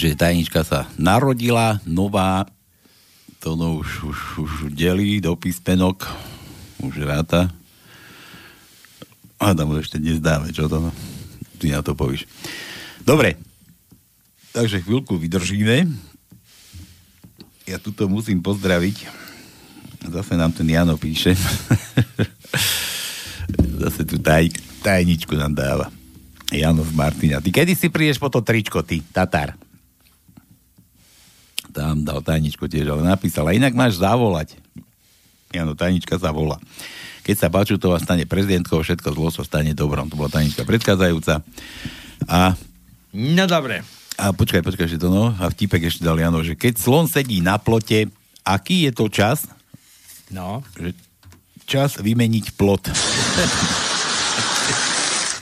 Takže tajnička sa narodila, nová, to no už, už, už delí do písmenok, už ráta. Adam ešte nezdáme, čo to? Ty na to povíš. Dobre, takže chvíľku vydržíme. Ja tuto musím pozdraviť. Zase nám ten Jano píše. *laughs* Zase tu taj, tajničku nám dáva. Jano z Martina. Ty kedy si prídeš po to tričko, ty, Tatar? Tam dal tajničku tiež, ale napísal. A inak máš zavolať. Jano, tajnička sa volá. Keď sa Bačutová stane prezidentkou, všetko zlo sa stane dobrom. To bola tajnička predchádzajúca. A No dobre. a počkaj, počkaj, že to no. A vtipek ešte dal Jano, že keď slon sedí na plote, aký je to čas? No. Že čas vymeniť plot. *laughs*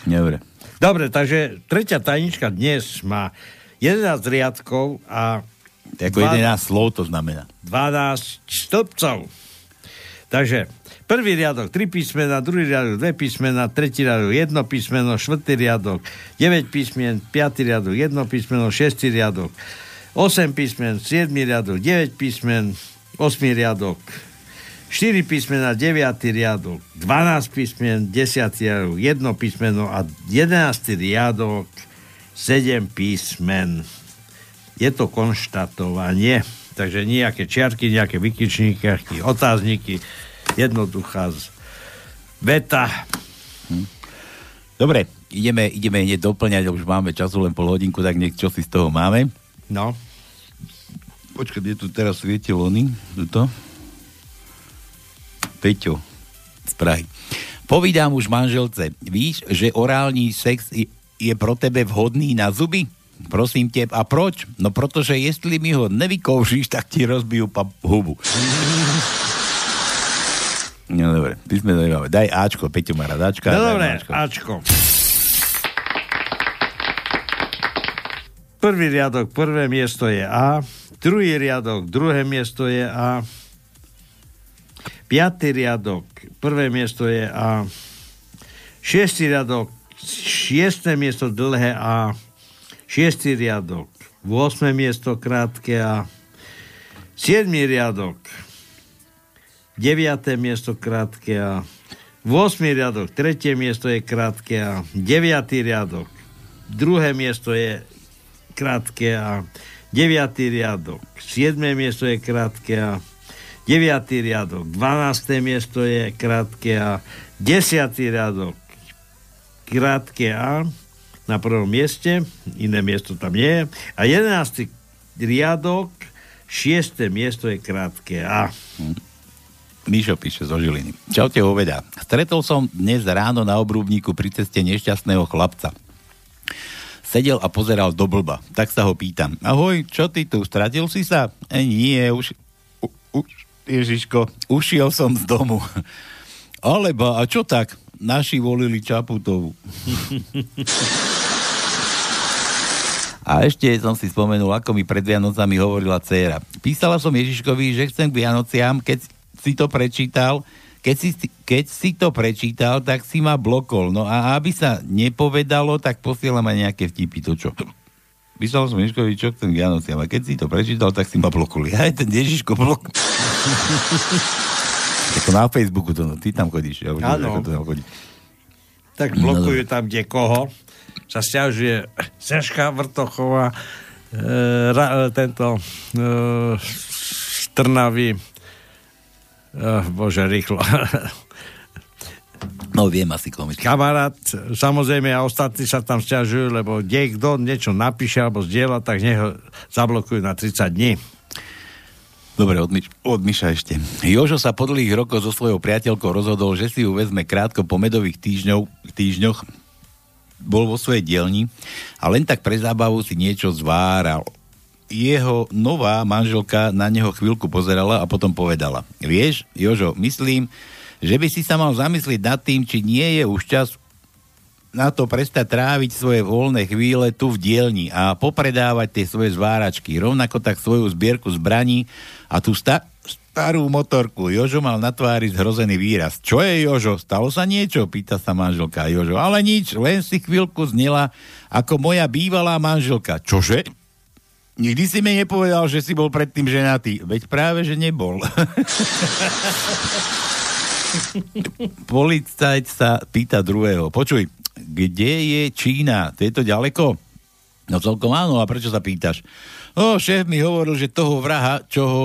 Dobre. Dobre, takže tretia tajnička dnes má 11 riadkov a Ako 11 slov to znamená. 12 stĺpcov. Takže prvý riadok 3 písmena, druhý riadok 2 písmena, tretí riadok 1 písmeno, štvrtý riadok 9 písmen, piatý riadok 1 písmeno, šiestý riadok 8 písmen, 7 riadok 9 písmen, 8 riadok 4 písmena, 9 riadok 12 písmen, 10 riadok 1 písmeno a 11 riadok 7 písmen. Je to konštatovanie, takže nejaké čiarky, nejaké vykyčníky, otázniky, jednoduchá z veta. Dobre, ideme, ideme hneď doplňať, už máme času len pol hodinku, tak nech čo si z toho máme. No. Počkaj, kde tu teraz svietil oný? Tuto. Peťo z Prahy. Povídám už manželce, víš, že orální sex je, je pro tebe vhodný na zuby? Prosím te, a proč? No protože jestli mi ho nevykoušíš, tak ti rozbijú pa- hubu. No dobre, ty sme zaujímavé. Daj Ačko, Peťo má rád Ačka. No dobre, Ačko. Ačko. Prvý riadok, prvé miesto je A. Druhý riadok, druhé miesto je A. Piatý riadok, prvé miesto je A. Šiestý riadok, šiesté miesto dlhé A. Šiestý riadok, 8. miesto krátke A. 7. riadok, 9. miesto krátke A. 8. riadok, 3. miesto je krátke A. 9. riadok, druhé miesto je krátke A. 9. riadok, 7. miesto je krátke A. 9. riadok, 12. miesto je krátke A. 10. riadok, krátke A na prvom mieste, iné miesto tam nie je. A 11. riadok, 6. miesto je krátke A. Mišo píše zo Žiliny. Čaute, hoveda. Stretol som dnes ráno na obrúbníku pri ceste nešťastného chlapca. Sedel a pozeral do blba. Tak sa ho pýtam. Ahoj, čo ty tu, stratil si sa? E, nie, už, u, už, Ježiško, ušiel som z domu. *laughs* Alebo, a čo tak? Naši volili Čaputovu. *laughs* A ešte som si spomenul, ako mi pred Vianocami hovorila dcéra. Písala som Ježiškovi, že chcem k Vianociam, keď si to prečítal, keď si, keď si to prečítal, tak si ma blokol. No a aby sa nepovedalo, tak posielam aj nejaké vtipy. To čo? Písal som Ježiškovi, čo chcem k Vianociam. A keď si to prečítal, tak si ma blokol. Ja ten Ježiško blok. *laughs* Ako na Facebooku to, no, ty tam chodíš. Ja to tam chodí. Tak No, blokujú tam kde koho. Sa stiažuje Seška Vrtochová, e, ra, e, tento e, Trnavy. E, bože, rýchlo. No viem asi komu. Kamarát, samozrejme a ostatní sa tam stiažujú, lebo kde kto niečo napíše alebo zdieľa, tak nech ho zablokujú na 30 dní. Dobre, od, Miš- od Miša ešte. Jožo sa po dlhých rokoch so svojou priateľkou rozhodol, že si ju vezme krátko po medových týždňov, týždňoch. Bol vo svojej dielni a len tak pre zábavu si niečo zváral. Jeho nová manželka na neho chvíľku pozerala a potom povedala. Vieš, Jožo, myslím, že by si sa mal zamyslieť nad tým, či nie je už čas na to prestať tráviť svoje voľné chvíle tu v dielni a popredávať tie svoje zváračky. Rovnako tak svoju zbierku zbraní a tú sta- starú motorku. Jožo mal na tvári zhrozený výraz. Čo je Jožo? Stalo sa niečo? Pýta sa manželka Jožo. Ale nič, len si chvíľku znela ako moja bývalá manželka. Čože? Nikdy si mi nepovedal, že si bol predtým ženatý. Veď práve, že nebol. *laughs* Policajt sa pýta druhého. Počuj, kde je Čína? To je to ďaleko? No celkom áno, a prečo sa pýtaš? O, šéf mi hovoril, že toho vraha, čo ho,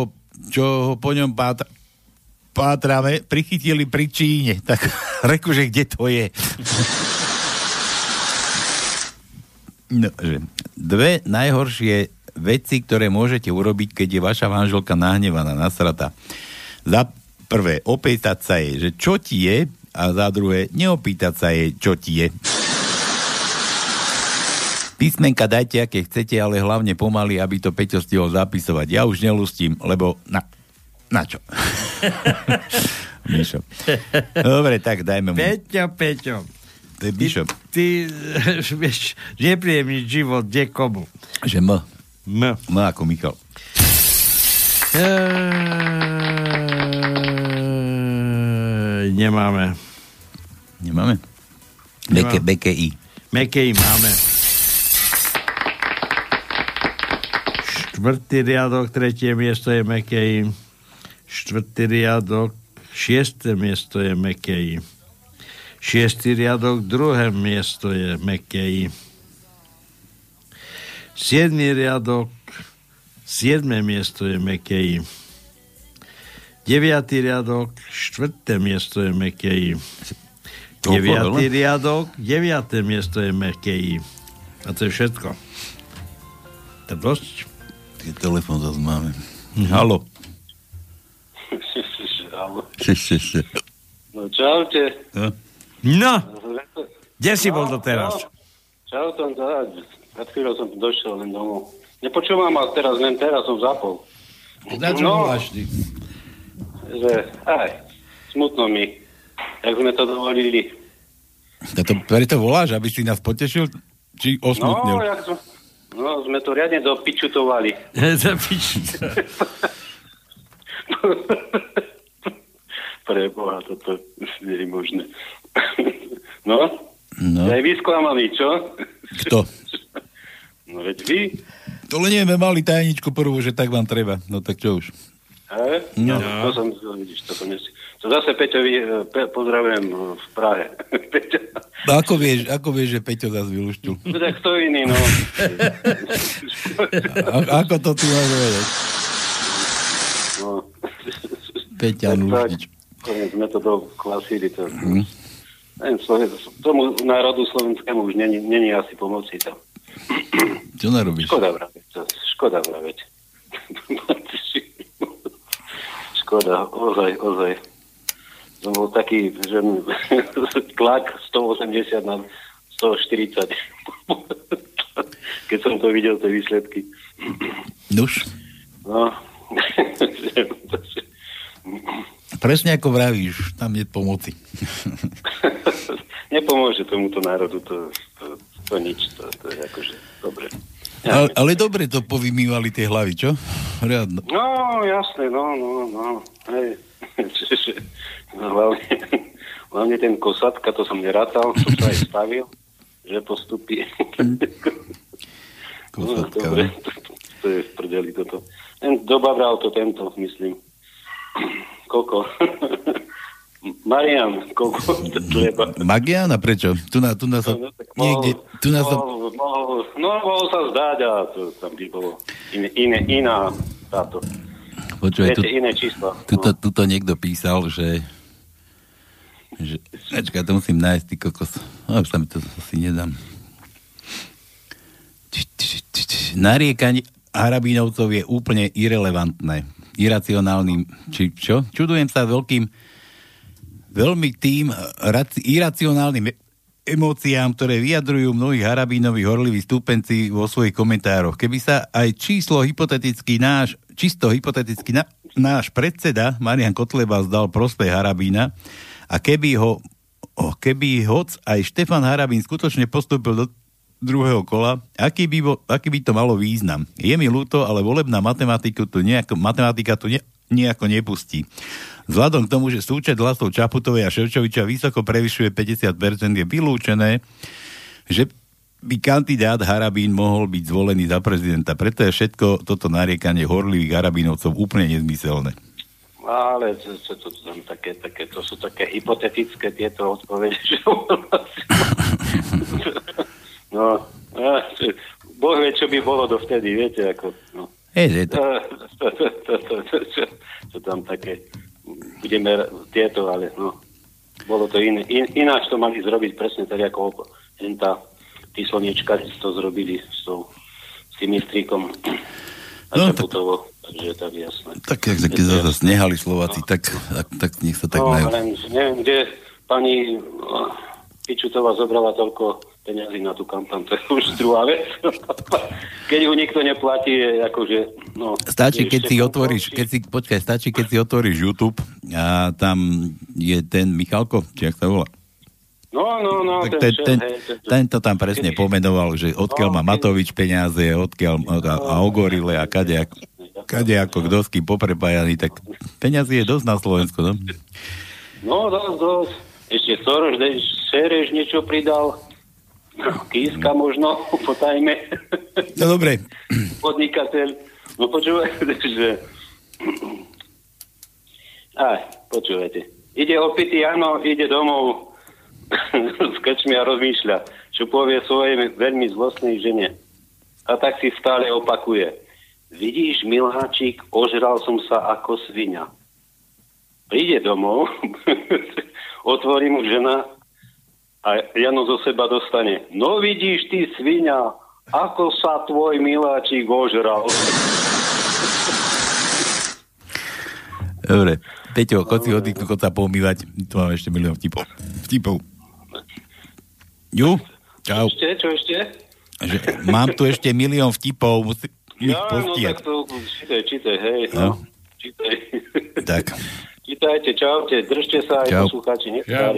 čo po ňom pátra, pátrame, prichytili pri Číne. Tak *laughs* reku, že kde to je? No, že dve najhoršie veci, ktoré môžete urobiť, keď je vaša manželka nahnevaná, nasrata. Za prvé, opýtať sa jej, že čo ti je, a za druhé, neopýtať sa jej, čo ti je. Písmenka dajte, aké chcete, ale hlavne pomaly, aby to Peťo stihol zapisovať. Ja už nelustím, lebo na, na čo? *laughs* Mišo. Dobre, tak dajme mu. Peťo, Peťo. To je Mišo. Ty, *laughs* vieš, nepríjemný život, kde komu. Že M. M. M ako Michal. Eee, nemáme. Nemáme? Beke, BKI. Mekej máme. Štvrtý riadok, tretie miesto je Mekej. Štvrtý riadok, šiesté miesto je Mekej. Šiestý riadok, druhé miesto je Mekej. Siedmý riadok, siedme miesto je Mekej. Deviatý riadok, štvrté miesto je Mekej. Deviatý riadok, deviaté miesto je Mekej. A to je všetko. To je dosť. Tie telefón zase máme. Halo. Še, še, še. No čaute. No, kde si bol doteraz? Čau, som za... Chvíľou som došiel len domov. Nepočúvam vás teraz, len teraz som zapol. Na čo voláš ty? Že, aj, smutno mi. Jak sme to dovolili. A to, preto voláš, aby si nás potešil? Či osmutnil? No, jak som... No, sme to riadne dopičutovali. *laughs* *laughs* Pre Boha, toto nie je možné. *laughs* No? No. Aj vy sklamaní, čo? Kto? No veď vy. To len nie, mali tajničku prvú, že tak vám treba. No tak čo už. He? No. No. To som, vidíš, to som nesi... To zase Peťovi eh, pe, pozdravujem eh, v Prahe. *laughs* Peťo. No ako vieš, ako vieš, že Peťo zase vylúštil? No tak kto iný, no. A, ako to ty máš vedieť? no. Peťa Lúštič. Sme to doklasili. To, Sloven- tomu národu slovenskému už není, není asi pomoci tam. Čo narobíš? Škoda vraveť. to- Škoda vraveť. *laughs* Škoda, ozaj, ozaj. Som bol taký, že *laughs* tlak 180 na 140. *laughs* Keď som to videl, tie výsledky. Nuž, No. *laughs* presne ako vravíš, tam je pomoci. Nepomôže tomuto národu to, to, to nič. To, to je akože dobre. Ale, ale dobre to povymývali tie hlavy, čo? Riadno. No, jasné, no, no, no. Hej. No, hlavne, *laughs* hlavne ten kosatka, to som nerátal, som sa aj stavil, že postupí. *laughs* no, Kosatka, dobre, to, to, to je v prdeli toto. Ten, dobavral to tento, myslím. *clears throat* Koľko? *laughs* Marian, koľko treba? Magiana, prečo? Tu na, tu na sa, niekde, tu na sa, Mohol, mohol, no, mohol sa zdať a to tam by bolo iné, iné, iná táto. počúvaj, tu, iné čísla. tuto, tuto niekto písal, že že, počkaj, to musím nájsť, ty kokos. No, už sa mi to asi nedám. Nariekanie Harabínovcov je úplne irrelevantné. Iracionálnym, či čo? Čudujem sa veľkým, veľmi tým raci, iracionálnym emóciám, ktoré vyjadrujú mnohí Harabínovi horliví stúpenci vo svojich komentároch. Keby sa aj číslo hypoteticky náš, čisto hypoteticky na, náš predseda Marian Kotleba zdal prospech Harabína a keby ho oh, keby hoc aj Štefan Harabín skutočne postúpil do druhého kola, aký by, aký by to malo význam. Je mi ľúto, ale volebná matematika tu nejako, matematika tu ne, nejako nepustí. Vzhľadom k tomu, že súčet hlasov Čaputovej a Ševčoviča vysoko prevyšuje 50%, je vylúčené, že by kandidát Harabín mohol byť zvolený za prezidenta. Preto je všetko toto nariekanie horlivých Harabínovcov úplne nezmyselné. Ale to, to, to, to, tam také, také, to sú také hypotetické tieto odpovede, *laughs* že *laughs* No, Boh vie, čo by bolo dovtedy, viete, ako, no. Hej, že to, to, to, to, to, to, čo, čo tam také, budeme tieto, ale no, bolo to iné. In, ináč to mali zrobiť presne tak, ako tá, tí slniečkari to zrobili s, tou, s tým istríkom No, no, tak- takže je tak jasné. tak, jak sa keď zase snehali Slováci, tak, tak, tak nech sa tak no, majú. len neviem, kde pani uh, Pičutová zobrala toľko peňazí na tú kampaň, to je už druhá vec. *laughs* keď ju nikto neplatí, je akože, no... Stačí, keď si otvoríš, keď si, počkaj, stačí, keď si otvoríš YouTube a tam je ten Michalko, či jak sa volá. No, no, no, Tak ten, ten, ten, hej, ten, ten to tam presne pomenoval, že odkiaľ má Matovič peniaze, odkiaľ a, a Ogorile a kade, ako- kade ako kto s kým poprepájaný, tak peniazy je dosť na Slovensku, no? No, dosť, dosť. Ešte Soros, Sereš niečo pridal. Kíska možno, potajme. No dobre, Podnikateľ. No počúvajte, *laughs* že... Aj, počúvajte. Ide opitý, áno, ide domov *laughs* s krčmi a rozmýšľa, čo povie svojej veľmi zlostnej žene. A tak si stále opakuje. Vidíš, miláčik, ožral som sa ako svinia. Príde domov, *laughs* otvorí mu žena a Jano zo seba dostane. No vidíš ty, svinia, ako sa tvoj miláčik ožral. dobre. Peťo, chod si oddychnúť, chod sa pomývať. Tu mám ešte milión vtipov. Vtipov. Ju, čau. Ešte, čo ešte? Že mám tu ešte milión vtipov, musím ich no postihať. tak to čítaj, čítaj, hej. No. No. Čítaj. Tak. *laughs* Čítajte, čaute, držte sa aj Čau. poslucháči, nech Čau.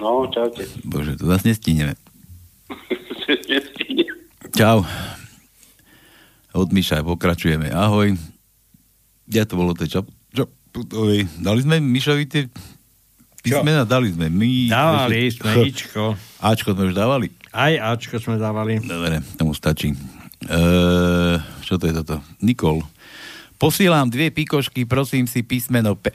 No, čaute. Bože, to zase nestíneme. *laughs* Čau. Od Miša pokračujeme. Ahoj. Ja to bolo to oj, dali sme Mišovi tie písmena? Dali sme. My, Dávali sme. Ičko. Ačko sme už dávali? Aj Ačko sme dávali. Dobre, tomu stačí. Čo to je toto? Nikol. Posielam dve pikošky, prosím si písmeno P.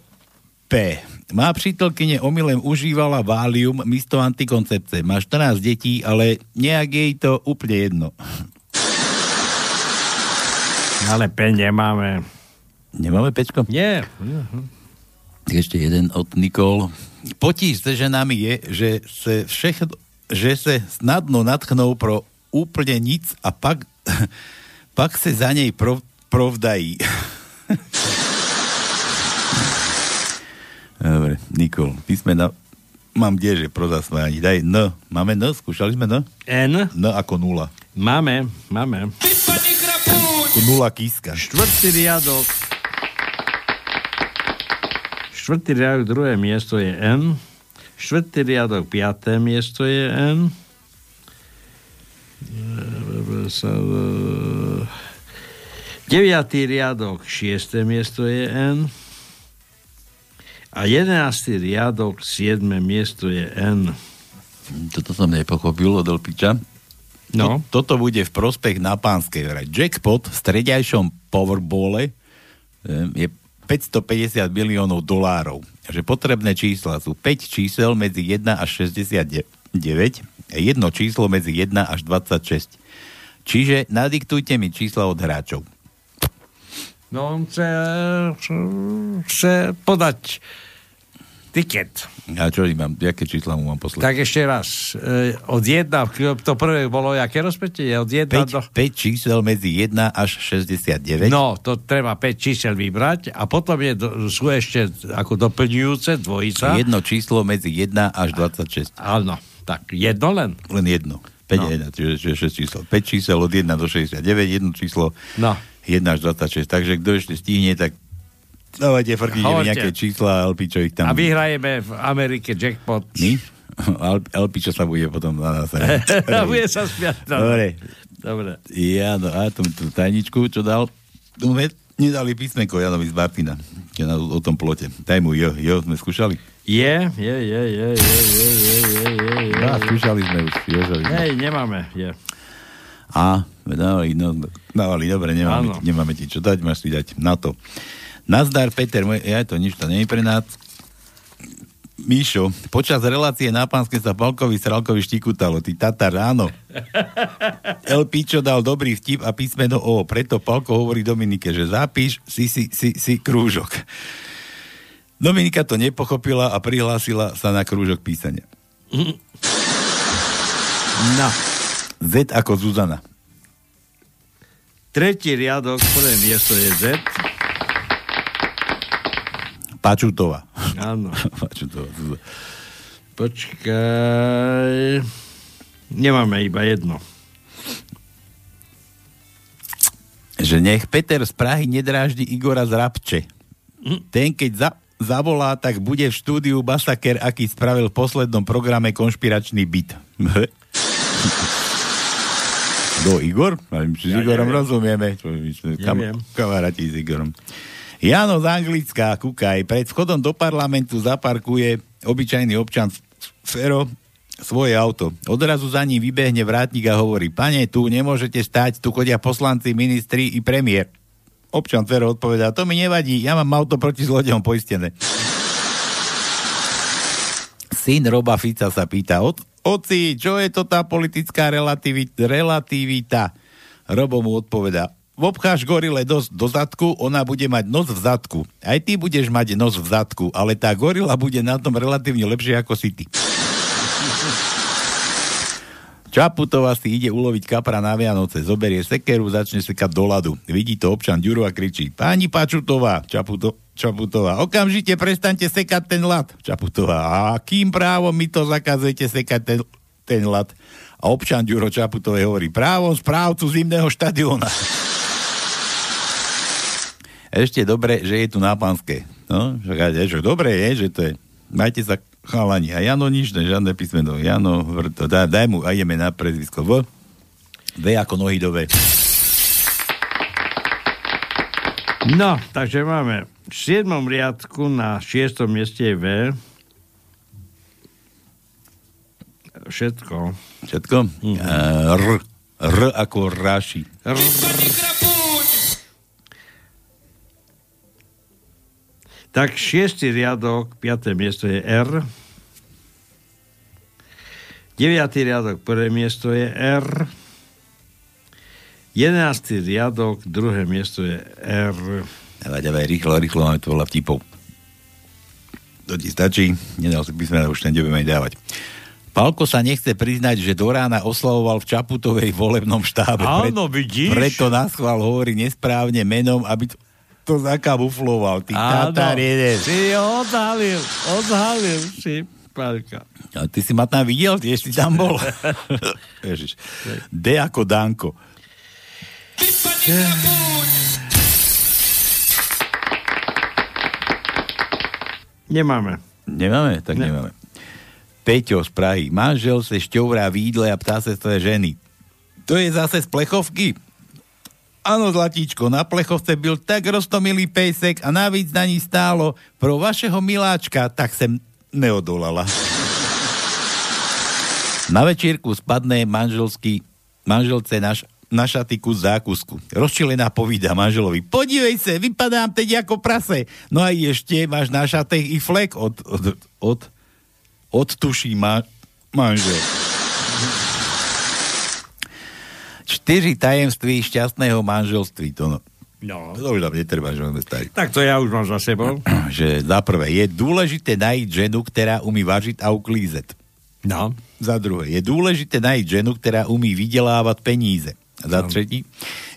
P. Má přítelkyne omylem užívala Valium místo antikoncepce. Má 14 detí, ale nejak jej to úplne jedno. Ale P nemáme. Nemáme pečko? Nie. Tak ešte jeden od Nikol. Potíž se ženami je, že se všechno, že se snadno natchnou pro úplne nic a pak, *laughs* pak se za nej prov, provdají. *laughs* Dobre, Nikol, písmena mám kde, že pro zasvájanie. Daj N. Máme N? Skúšali sme N? N? N ako nula. Máme, máme. Nula kíska. Štvrtý riadok. Štvrtý riadok, druhé miesto je N. Štvrtý riadok, piaté miesto je N. Deviatý riadok, šiesté miesto je N. A jedenáctý riadok, siedme miesto je N. Toto som nepochopil od Elpiča. No. To, toto bude v prospech na pánskej vraj. Jackpot v stredajšom Powerbole eh, je 550 miliónov dolárov. Že potrebné čísla sú 5 čísel medzi 1 až 69 a jedno číslo medzi 1 až 26. Čiže nadiktujte mi čísla od hráčov. No, on chce, chce podať tiket. A čo mám, aké čísla mu mám poslať? Tak ešte raz. E, od 1, to prvé bolo jaké rozpätie? Od 1 5, do... 5 čísel medzi 1 až 69. No, to treba 5 čísel vybrať a potom je, sú ešte ako doplňujúce dvojica. Jedno číslo medzi 1 až 26. Áno, tak jedno len. Len jedno. 5 No. no. 1, čiže, čiže 6 čísel. 5 čísel od 1 do 69, jedno číslo no. 1 až 26. Takže kto ešte stihne, tak dávajte, frknite nejaké čísla, Alpi, čo ich tam... A vyhrajeme v Amerike jackpot. My? *laughs* Al- Alpi, čo sa bude potom na nás... *laughs* Bude sa smiať. no. Dobre. Dobre. Ja, no, a tú, tú tajničku, čo dal, sme nedali písmenko Janovi z Martina, o tom plote. Daj mu jo, jo, sme skúšali. Je, je, je, je, je, je, je, je, je, je, No, je. skúšali sme už, sme. Hej, nemáme, je. A, dávali, no, dávali, dobre, nemáme, Áno. ti, nemáme ti čo dať, máš si dať na to. Nazdar, Peter, môj, ja to nič, to nie je pre nás. Míšo, počas relácie na pánske sa Palkovi Sralkovi štikutalo, ty Tatar, áno. El Pičo dal dobrý vtip a písmeno O, preto Palko hovorí Dominike, že zapíš si, si, si, si krúžok. Dominika to nepochopila a prihlásila sa na krúžok písania. No. Z ako Zuzana. Tretí riadok, prvé miesto je Z. Pačutová. Áno. *laughs* Pačutová. Počkaj. Nemáme iba jedno. že nech Peter z Prahy nedráždi Igora z Rabče. Ten, keď za, zavolá, tak bude v štúdiu Basaker, aký spravil v poslednom programe Konšpiračný byt. Do Igor? Si s Ja Igorom neviem. rozumieme. Kam, kamaráti s Igorom. Jano z Anglická, kúkaj, pred vchodom do parlamentu zaparkuje obyčajný občan Fero svoje auto. Odrazu za ním vybehne vrátnik a hovorí, pane, tu nemôžete stať, tu chodia poslanci, ministri i premiér. Občan Fero odpovedá, to mi nevadí, ja mám auto proti zlodejom poistené. Syn Roba Fica sa pýta, "Ot- oci, čo je to tá politická relativita? relativita? Robo mu odpovedá, obcháš gorile do, do zadku, ona bude mať nos v zadku. Aj ty budeš mať nos v zadku, ale tá gorila bude na tom relatívne lepšie ako si ty. Čaputová si ide uloviť kapra na Vianoce, zoberie sekeru, začne sekať do ľadu. Vidí to občan Ďuro a kričí, pani Pačutová, Čaputo, Čaputová, okamžite prestaňte sekať ten ľad. Čaputová, a kým právom mi to zakazujete sekať ten, ten ľad? A občan Ďuro Čaputovej hovorí, právom správcu zimného štadióna. Ešte dobre, že je tu na pánske. No, že dobre je, že to je. Majte sa chalani. A Jano nič, ne, žiadne písmeno. Jano, vrto, daj, daj mu, a ideme na prezvisko. V. V ako nohy do V. No, takže máme v 7. riadku na 6. mieste je V. Všetko. Všetko? Mm-hmm. R. R ako Raši. R. Tak šiestý riadok, piaté miesto je R. Deviatý riadok, prvé miesto je R. Jedenáctý riadok, druhé miesto je R. Dávaj, dávaj, rýchlo, rýchlo, máme tu veľa vtipov. To ti stačí, nedal si písmena, už nebudeme dávať. Palko sa nechce priznať, že do rána oslavoval v Čaputovej volebnom štábe. Áno, vidíš? Preto nás chval hovorí nesprávne menom, aby to, to zakamufloval. Ty tatár jeden. Si ho odhalil, odhalil si, Palka. A ty si ma tam videl, ty ešte tam bol. *laughs* Ježiš. D ako Danko. Nemáme. Nemáme? Tak ne. nemáme. Peťo z Prahy. Manžel se šťovrá v jídle a ptá sa svoje ženy. To je zase z plechovky? Áno, zlatíčko, na plechovce byl tak roztomilý pejsek a navíc na ní stálo pro vašeho miláčka, tak sem neodolala. Na večírku spadne manželský, manželce naš, na šaty kus zákusku. Rozčilená povída manželovi, podívej sa, vypadám teď ako prase. No a ešte máš na šatech i flek od, od, od, od tuší ma, manžel. Štyri tajemství šťastného manželství. To no. No. To už nám netreba, že starý. Tak to ja už mám za sebou. *clears throat* že za prvé, je dôležité nájsť ženu, ktorá umí važiť a uklízet. No. Za druhé, je dôležité nájsť ženu, ktorá umí vydelávať peníze. A za No. tretí,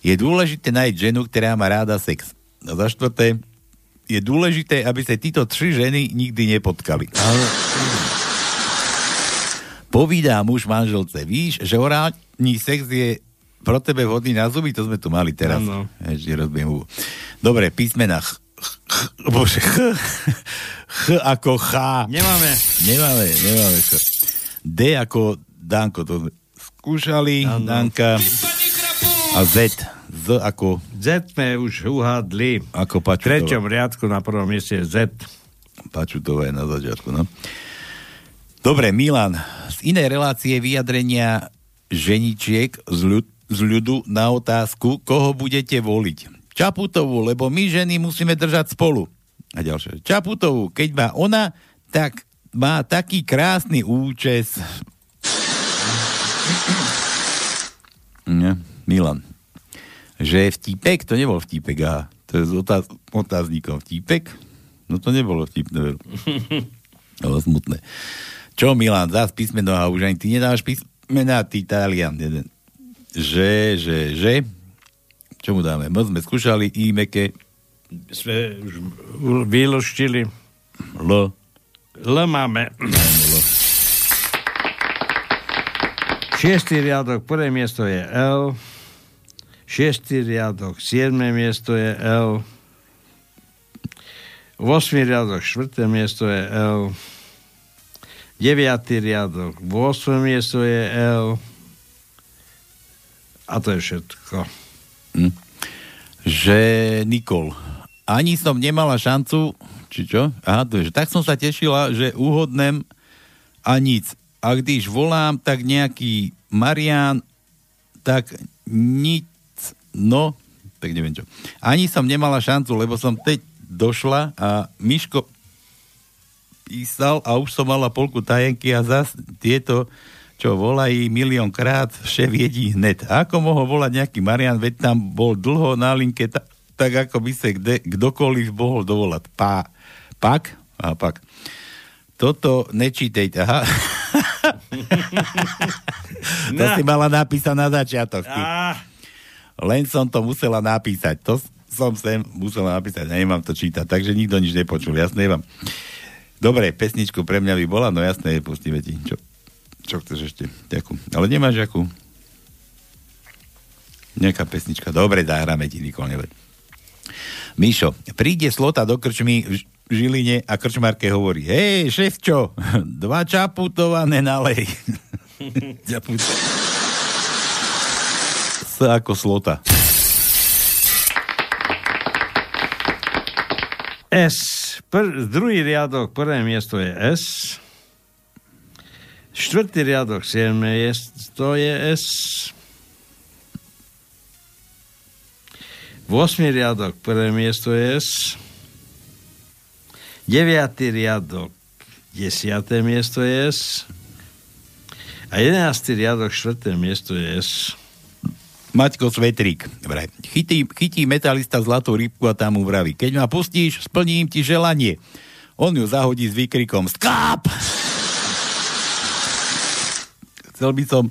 je dôležité nájsť ženu, ktorá má ráda sex. A za štvrté, je dôležité, aby sa títo tri ženy nikdy nepotkali. Povídá muž manželce, víš, že orálny sex je pro tebe vhodný na zuby, to sme tu mali teraz. Ešte rozbiem hubu. Dobre, písmena ch, ch, ch, bože, ch, ch ako Ch. Nemáme. Nemáme, nemáme ch. D ako Danko, to sme skúšali, Áno. Danka. A Z, Z ako... Z sme už uhádli. Ako V Pačutová. treťom riadku na prvom mieste je Z. Pačutová je na začiatku, no. Dobre, Milan, z inej relácie vyjadrenia ženičiek z, ľud, z ľudu na otázku, koho budete voliť. Čaputovú, lebo my ženy musíme držať spolu. A ďalšie. Čaputovú, keď má ona, tak má taký krásny účes. Nie, Milan. Že je vtípek, to nebol vtípek, aha. To je s otáz, otáznikom vtípek? No to nebolo vtipné, *laughs* bolo smutné. Čo, Milan, zás písmeno a už ani ty nedáš písmená, ty Talian jeden. Že, že, že. Čo mu dáme? Moc sme skúšali, i meké. Sme už vyloštili. L. L máme. Šiestý riadok, prvé miesto je L. Šiestý riadok, siedme miesto je L. Vosmý riadok, štvrté miesto je L. Deviatý riadok, 8 miesto je L. A to je všetko. Hm. Že Nikol. Ani som nemala šancu, či čo? Aha, to je, že tak som sa tešila, že uhodnem a nic. A když volám, tak nejaký Marian, tak nic, no, tak neviem čo. Ani som nemala šancu, lebo som teď došla a Miško písal a už som mala polku tajenky a zas tieto, čo volají miliónkrát, šéf jedí hned. A ako mohol volať nejaký Marian, veď tam bol dlho na linke, ta, tak ako by sa kde, kdokoliv mohol dovolať. Pá, pak? A pak. Toto nečítejte, aha. *laughs* to si mala napísať na začiatok. Ty. Len som to musela napísať. To som sem musela napísať. Ja nemám to čítať, takže nikto nič nepočul. Jasné vám. Dobre, pesničku pre mňa by bola, no jasné, pustíme ti. Čo, čo chceš ešte? Ďakujem. Ale nemáš akú? Nejaká pesnička. Dobre, zahráme ti, Nikol. Mišo, príde slota do krčmy v Žiline a krčmarke hovorí, hej, šéf, čo? *laughs* Dva čaputované nalej. S *laughs* ako slota. S. Pr- druhý riadok, prvé miesto je S. Štvrtý riadok, siedme je, to je S. 8. riadok, prvé miesto je S. 9. riadok, 10. miesto je S. A 11. riadok, 4. miesto je S. Maťko Svetrík, vraj. Chytí, chytí metalista zlatú rybku a tam mu vraví, keď ma pustíš, splním ti želanie. On ju zahodí s výkrikom Skáp! Chcel by som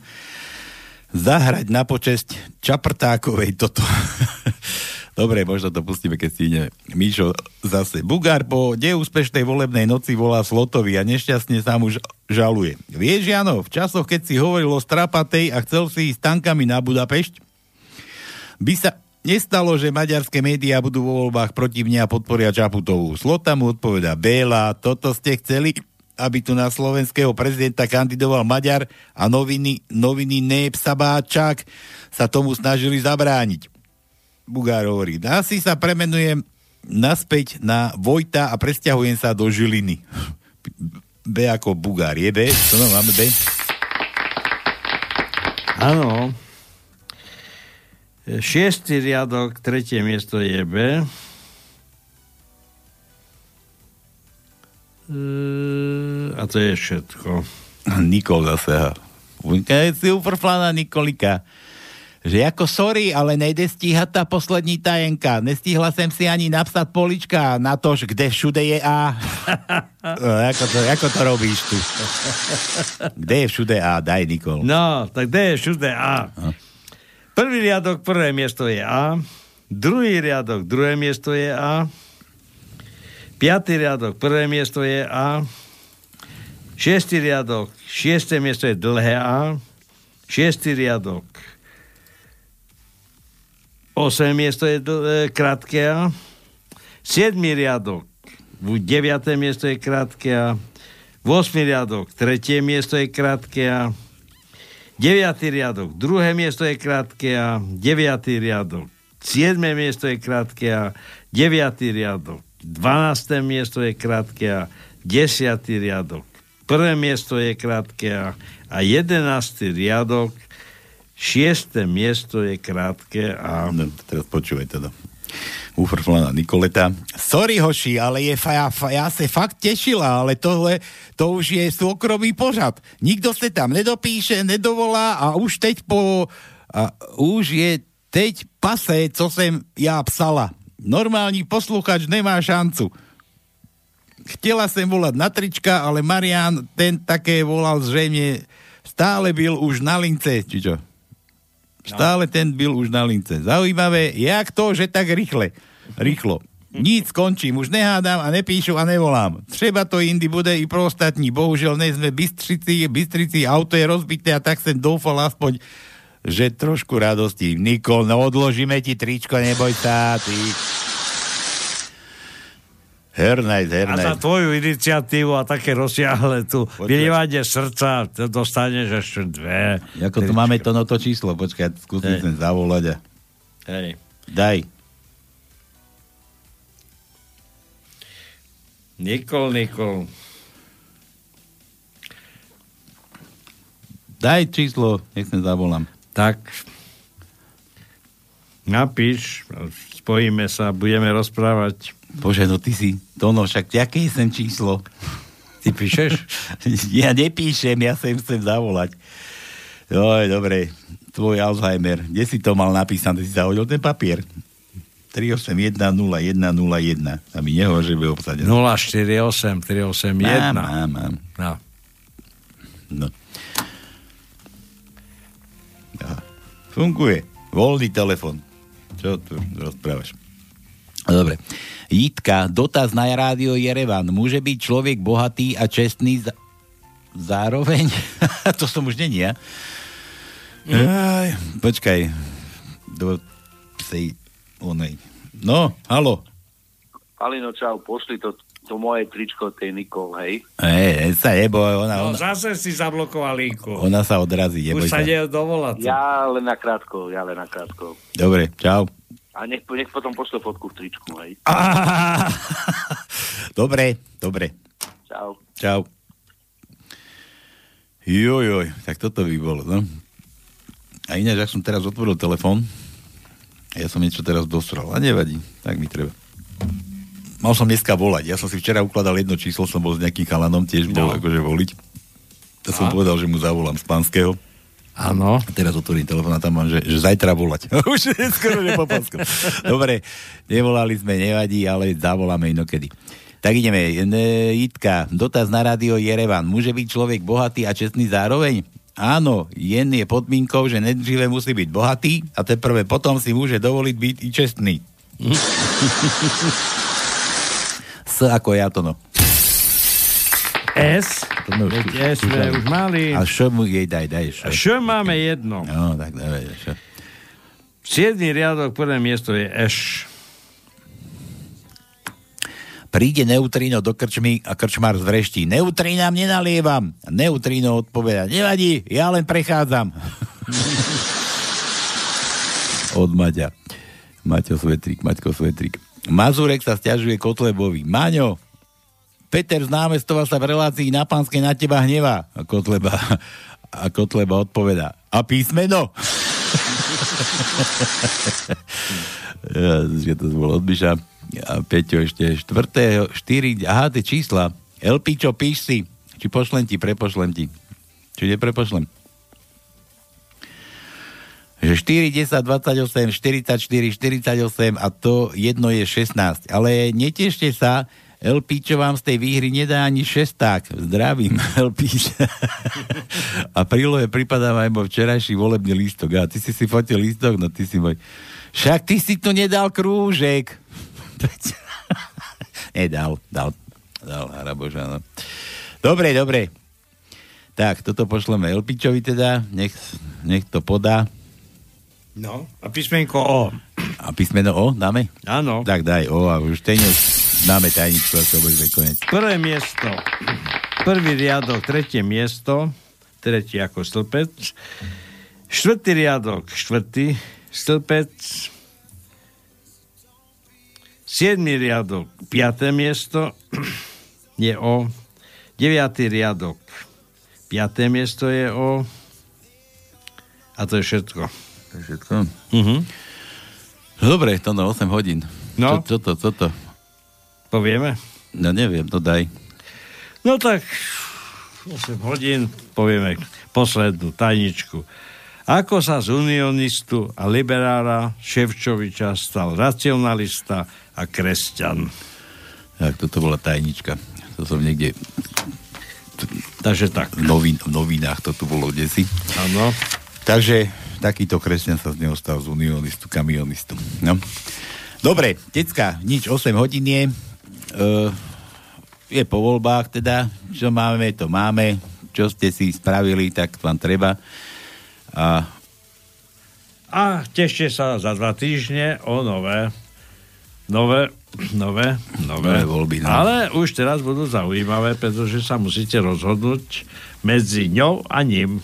zahrať na počesť Čaprtákovej toto. *laughs* Dobre, možno to pustíme, keď stihne. Míšo zase. Bugár po neúspešnej volebnej noci volá Slotovi a nešťastne sa mu ž- žaluje. Vieš, Jano, v časoch, keď si hovoril o Strapatej a chcel si ísť tankami na Budapešť, by sa nestalo, že maďarské médiá budú vo voľbách proti mne a podporia Čaputovú. Slota mu odpoveda, Béla, toto ste chceli, aby tu na slovenského prezidenta kandidoval Maďar a noviny, noviny Nép sa tomu snažili zabrániť. Bugár hovorí, asi sa premenujem naspäť na Vojta a presťahujem sa do Žiliny. *laughs* B ako Bugár. Je B? Čo no, máme B? Áno. Šiestý riadok, tretie miesto je B. A to je všetko. Nikol zase. si uprflaná Nikolika. Že ako sorry, ale nejde stíhať tá poslední tajenka. Nestihla sem si ani napsať polička na to, kde všude je A. *laughs* no, ako, to, ako to robíš tu? Kde je všude A? Daj, Nikol. No, tak kde je všude A? Prvý riadok, prvé miesto je A. Druhý riadok, druhé miesto je A. Piatý riadok, prvé miesto je A. Šiestý riadok, šiesté miesto je dlhé A. Šiestý riadok, osem miesto je dl- e, krátke A. Siedmý riadok, deviaté miesto je krátke A. 8. riadok, tretie miesto je krátke A. 9. riadok, druhé miesto je krátke A. 9. riadok, 7. miesto je krátke A. 9. riadok, 12. miesto je krátke A. 10. riadok, prvé miesto je krátke A. A 11. riadok, 6. miesto je krátke A. No, teraz počúvaj teda. Ufrflaná Nikoleta. Sorry, hoši, ale je fa, ja, fa, ja sa fakt tešila, ale tohle, to už je súkromý pořad. Nikto sa tam nedopíše, nedovolá a už teď po... A už je teď pase, co som ja psala. Normálny posluchač nemá šancu. Chtela som volať na trička, ale Marian ten také volal zrejme stále byl už na lince, či čo? Stále ten byl už na lince. Zaujímavé, jak to, že tak rýchle. Rýchlo. Nic skončím, už nehádam a nepíšu a nevolám. Třeba to indy bude i pro ostatní. Bohužiaľ, ne sme Bystrici, Bystrici, auto je rozbité a tak som doufal aspoň, že trošku radosti. Nikol, no odložíme ti tričko, neboj sa, ty. Hernajt, A za hernajt. tvoju iniciatívu a také rozsiahle tu vylievanie srdca to dostaneš ešte dve. Ako tu máme to no to číslo, počkaj, skúsim sem zavolať. Hej. Daj. Nikol, Nikol. Daj číslo, nech sa zavolám. Tak. Napíš, spojíme sa, budeme rozprávať. Bože, no ty si, to no, však aké je sem číslo? Ty píšeš? *laughs* ja nepíšem, ja sem chcem zavolať. Joj, dobre, tvoj Alzheimer, kde si to mal napísané, si zahodil ten papier? 3810101. A mi nehovor, že bude obsadené. 048 381. Mám, mám, mám. No. No. Funguje. Voľný telefon. Čo tu rozprávaš? No, Dobre. Jitka, dotaz na rádio Jerevan. Môže byť človek bohatý a čestný za... zároveň? *laughs* to som už není, ja? Aj, počkaj. Do tej onej. No, halo. Alino, čau, pošli to to moje tričko tej Nikol, hej. Ej, sa neboj, ona, No, ona, zase si zablokoval linku. ona sa odrazí, neboj Už sa ide dovolať. Ja len na krátko, ja len na krátko. Dobre, čau. A nech, nech potom pošle fotku v tričku, hej. *laughs* Dobre, dobre. Čau. Čau. Jojoj, tak toto by bolo, no. A ináč, ak som teraz otvoril telefón, ja som niečo teraz dosral, a nevadí, tak mi treba. Mal som dneska volať, ja som si včera ukladal jedno číslo, som bol s nejakým chalanom, tiež bol No. akože voliť. To som povedal, že mu zavolám z pánskeho. Áno. Teraz otvorím telefón a tam mám, že, že zajtra volať. *laughs* Už je skoro nepopáskal. Dobre, nevolali sme, nevadí, ale zavoláme inokedy. Tak ideme. Jitka, dotaz na rádio Jerevan. Môže byť človek bohatý a čestný zároveň? Áno, jen je podmienkou, že nejdříve musí byť bohatý a teprve potom si môže dovoliť byť i čestný. *laughs* S ako ja to no. S. To sme už, S sme už mali. A čo mu jej daj, daj. Čo? Čo máme jedno? No, tak dávaj, čo. Siedmý riadok, prvé miesto je Eš. Príde neutrino do krčmy a krčmár zvreští. Neutrínam nenalievam. Neutrino odpoveda. Nevadí, ja len prechádzam. *laughs* Od Maťa. Maťo Svetrik, Maťko Svetrik. Mazurek sa stiažuje Kotlebovi. Maňo, Peter z námestova sa v relácii na pánskej na teba hnevá. A Kotleba, *laughs* a Kotleba odpoveda. A písmeno? *laughs* ja, to bolo od Byša. A Peťo ešte štvrtého, štyri, aha, tie čísla. Elpičo, píš si. Či pošlem ti, prepošlem ti. Či neprepošlem. Že 4, 10, 28, 44, 48 a to jedno je 16. Ale netešte sa, Elpíčo vám z tej výhry nedá ani šesták. Zdravím, *laughs* Elpíč. a prílohe pripadáva aj môj včerajší volebný lístok. A ty si si fotil lístok? No ty si môj... Však ty si tu nedal krúžek. *laughs* Nedal, dal. Dal, Haraboža, no. Dobre, dobre. Tak, toto pošleme Elpičovi teda, nech, nech to podá. No, a písmenko O. A písmeno O dáme? Áno. Tak daj O a už ten dáme tajničku a to bude konec. Prvé miesto. Prvý riadok, tretie miesto. Tretí ako stĺpec. Štvrtý riadok, štvrtý stĺpec. Siedmý riadok, piaté miesto. *clears throat* Je O. Deviatý riadok, piaté miesto je O. A to je všetko. To je všetko? Mhm. Dobre, to na 8 hodín. No. Čo, čo to, čo to? Povieme? No neviem, to daj. No tak 8 hodín povieme poslednú tajničku. Ako sa z unionistu a liberára Ševčoviča stal racionalista a kresťan. Tak, toto bola tajnička. To som niekde Takže tak. v, novín, v novinách to tu bolo desi. Áno. Takže takýto kresťan sa z neho stal z unionistu, kamionistu. No. Dobre, decka, nič, 8 hodín je. Uh, je po voľbách teda. Čo máme, to máme. Čo ste si spravili, tak vám treba. A A tešte sa za dva týždne o nové nové, nové, nové, Nové voľby, no. Ale už teraz budú zaujímavé, pretože sa musíte rozhodnúť medzi ňou a ním.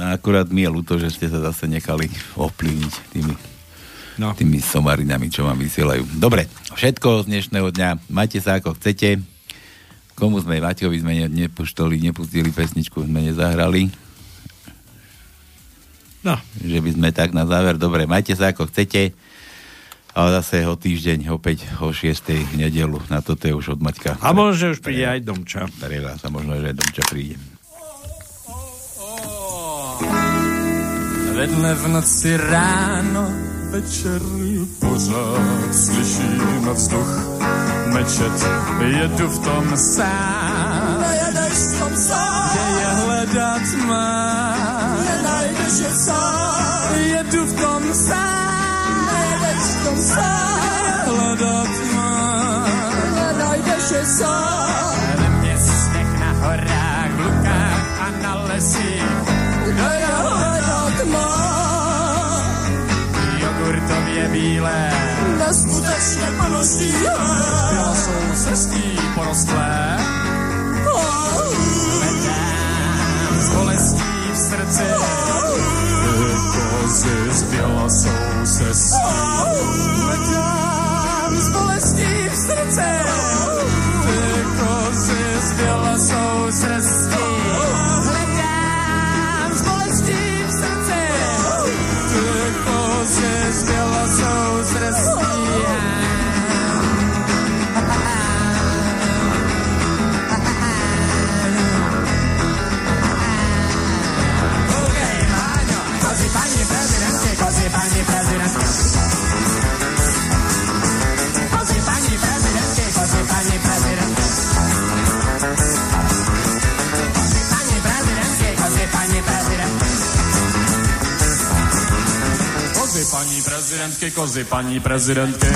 Akurát mi je ľúto, že ste sa zase nechali ovplyvniť tými, no. tými somarinami, čo vám vysielajú. Dobre, všetko z dnešného dňa. Majte sa ako chcete. Komu sme, Maťovi sme ne, nepuštoli, nepustili pesničku, sme nezahrali. No. Že by sme tak na záver. Dobre, majte sa ako chcete. A zase o týždeň, opäť o 6. v nedelu. Na toto je už od Maťka. A možno, už príde aj Domča. Pre vás a možno, že aj Domča príde. Vedle v noci ráno, večer pořád slyším vzduch mečet. Jedu v tom sám, nejedeš v tom sám, kde je hledat mám, nenajdeš je sám. Jedu v tom sám, nejedeš v tom sám, hledat mám, nenajdeš je sám. Bílé, neskutečně plností. Byla sousedství porostlé, s bolestí v srdci. Kozy zbyla sousedství. S Prezidentke, kozy pani prezidentke.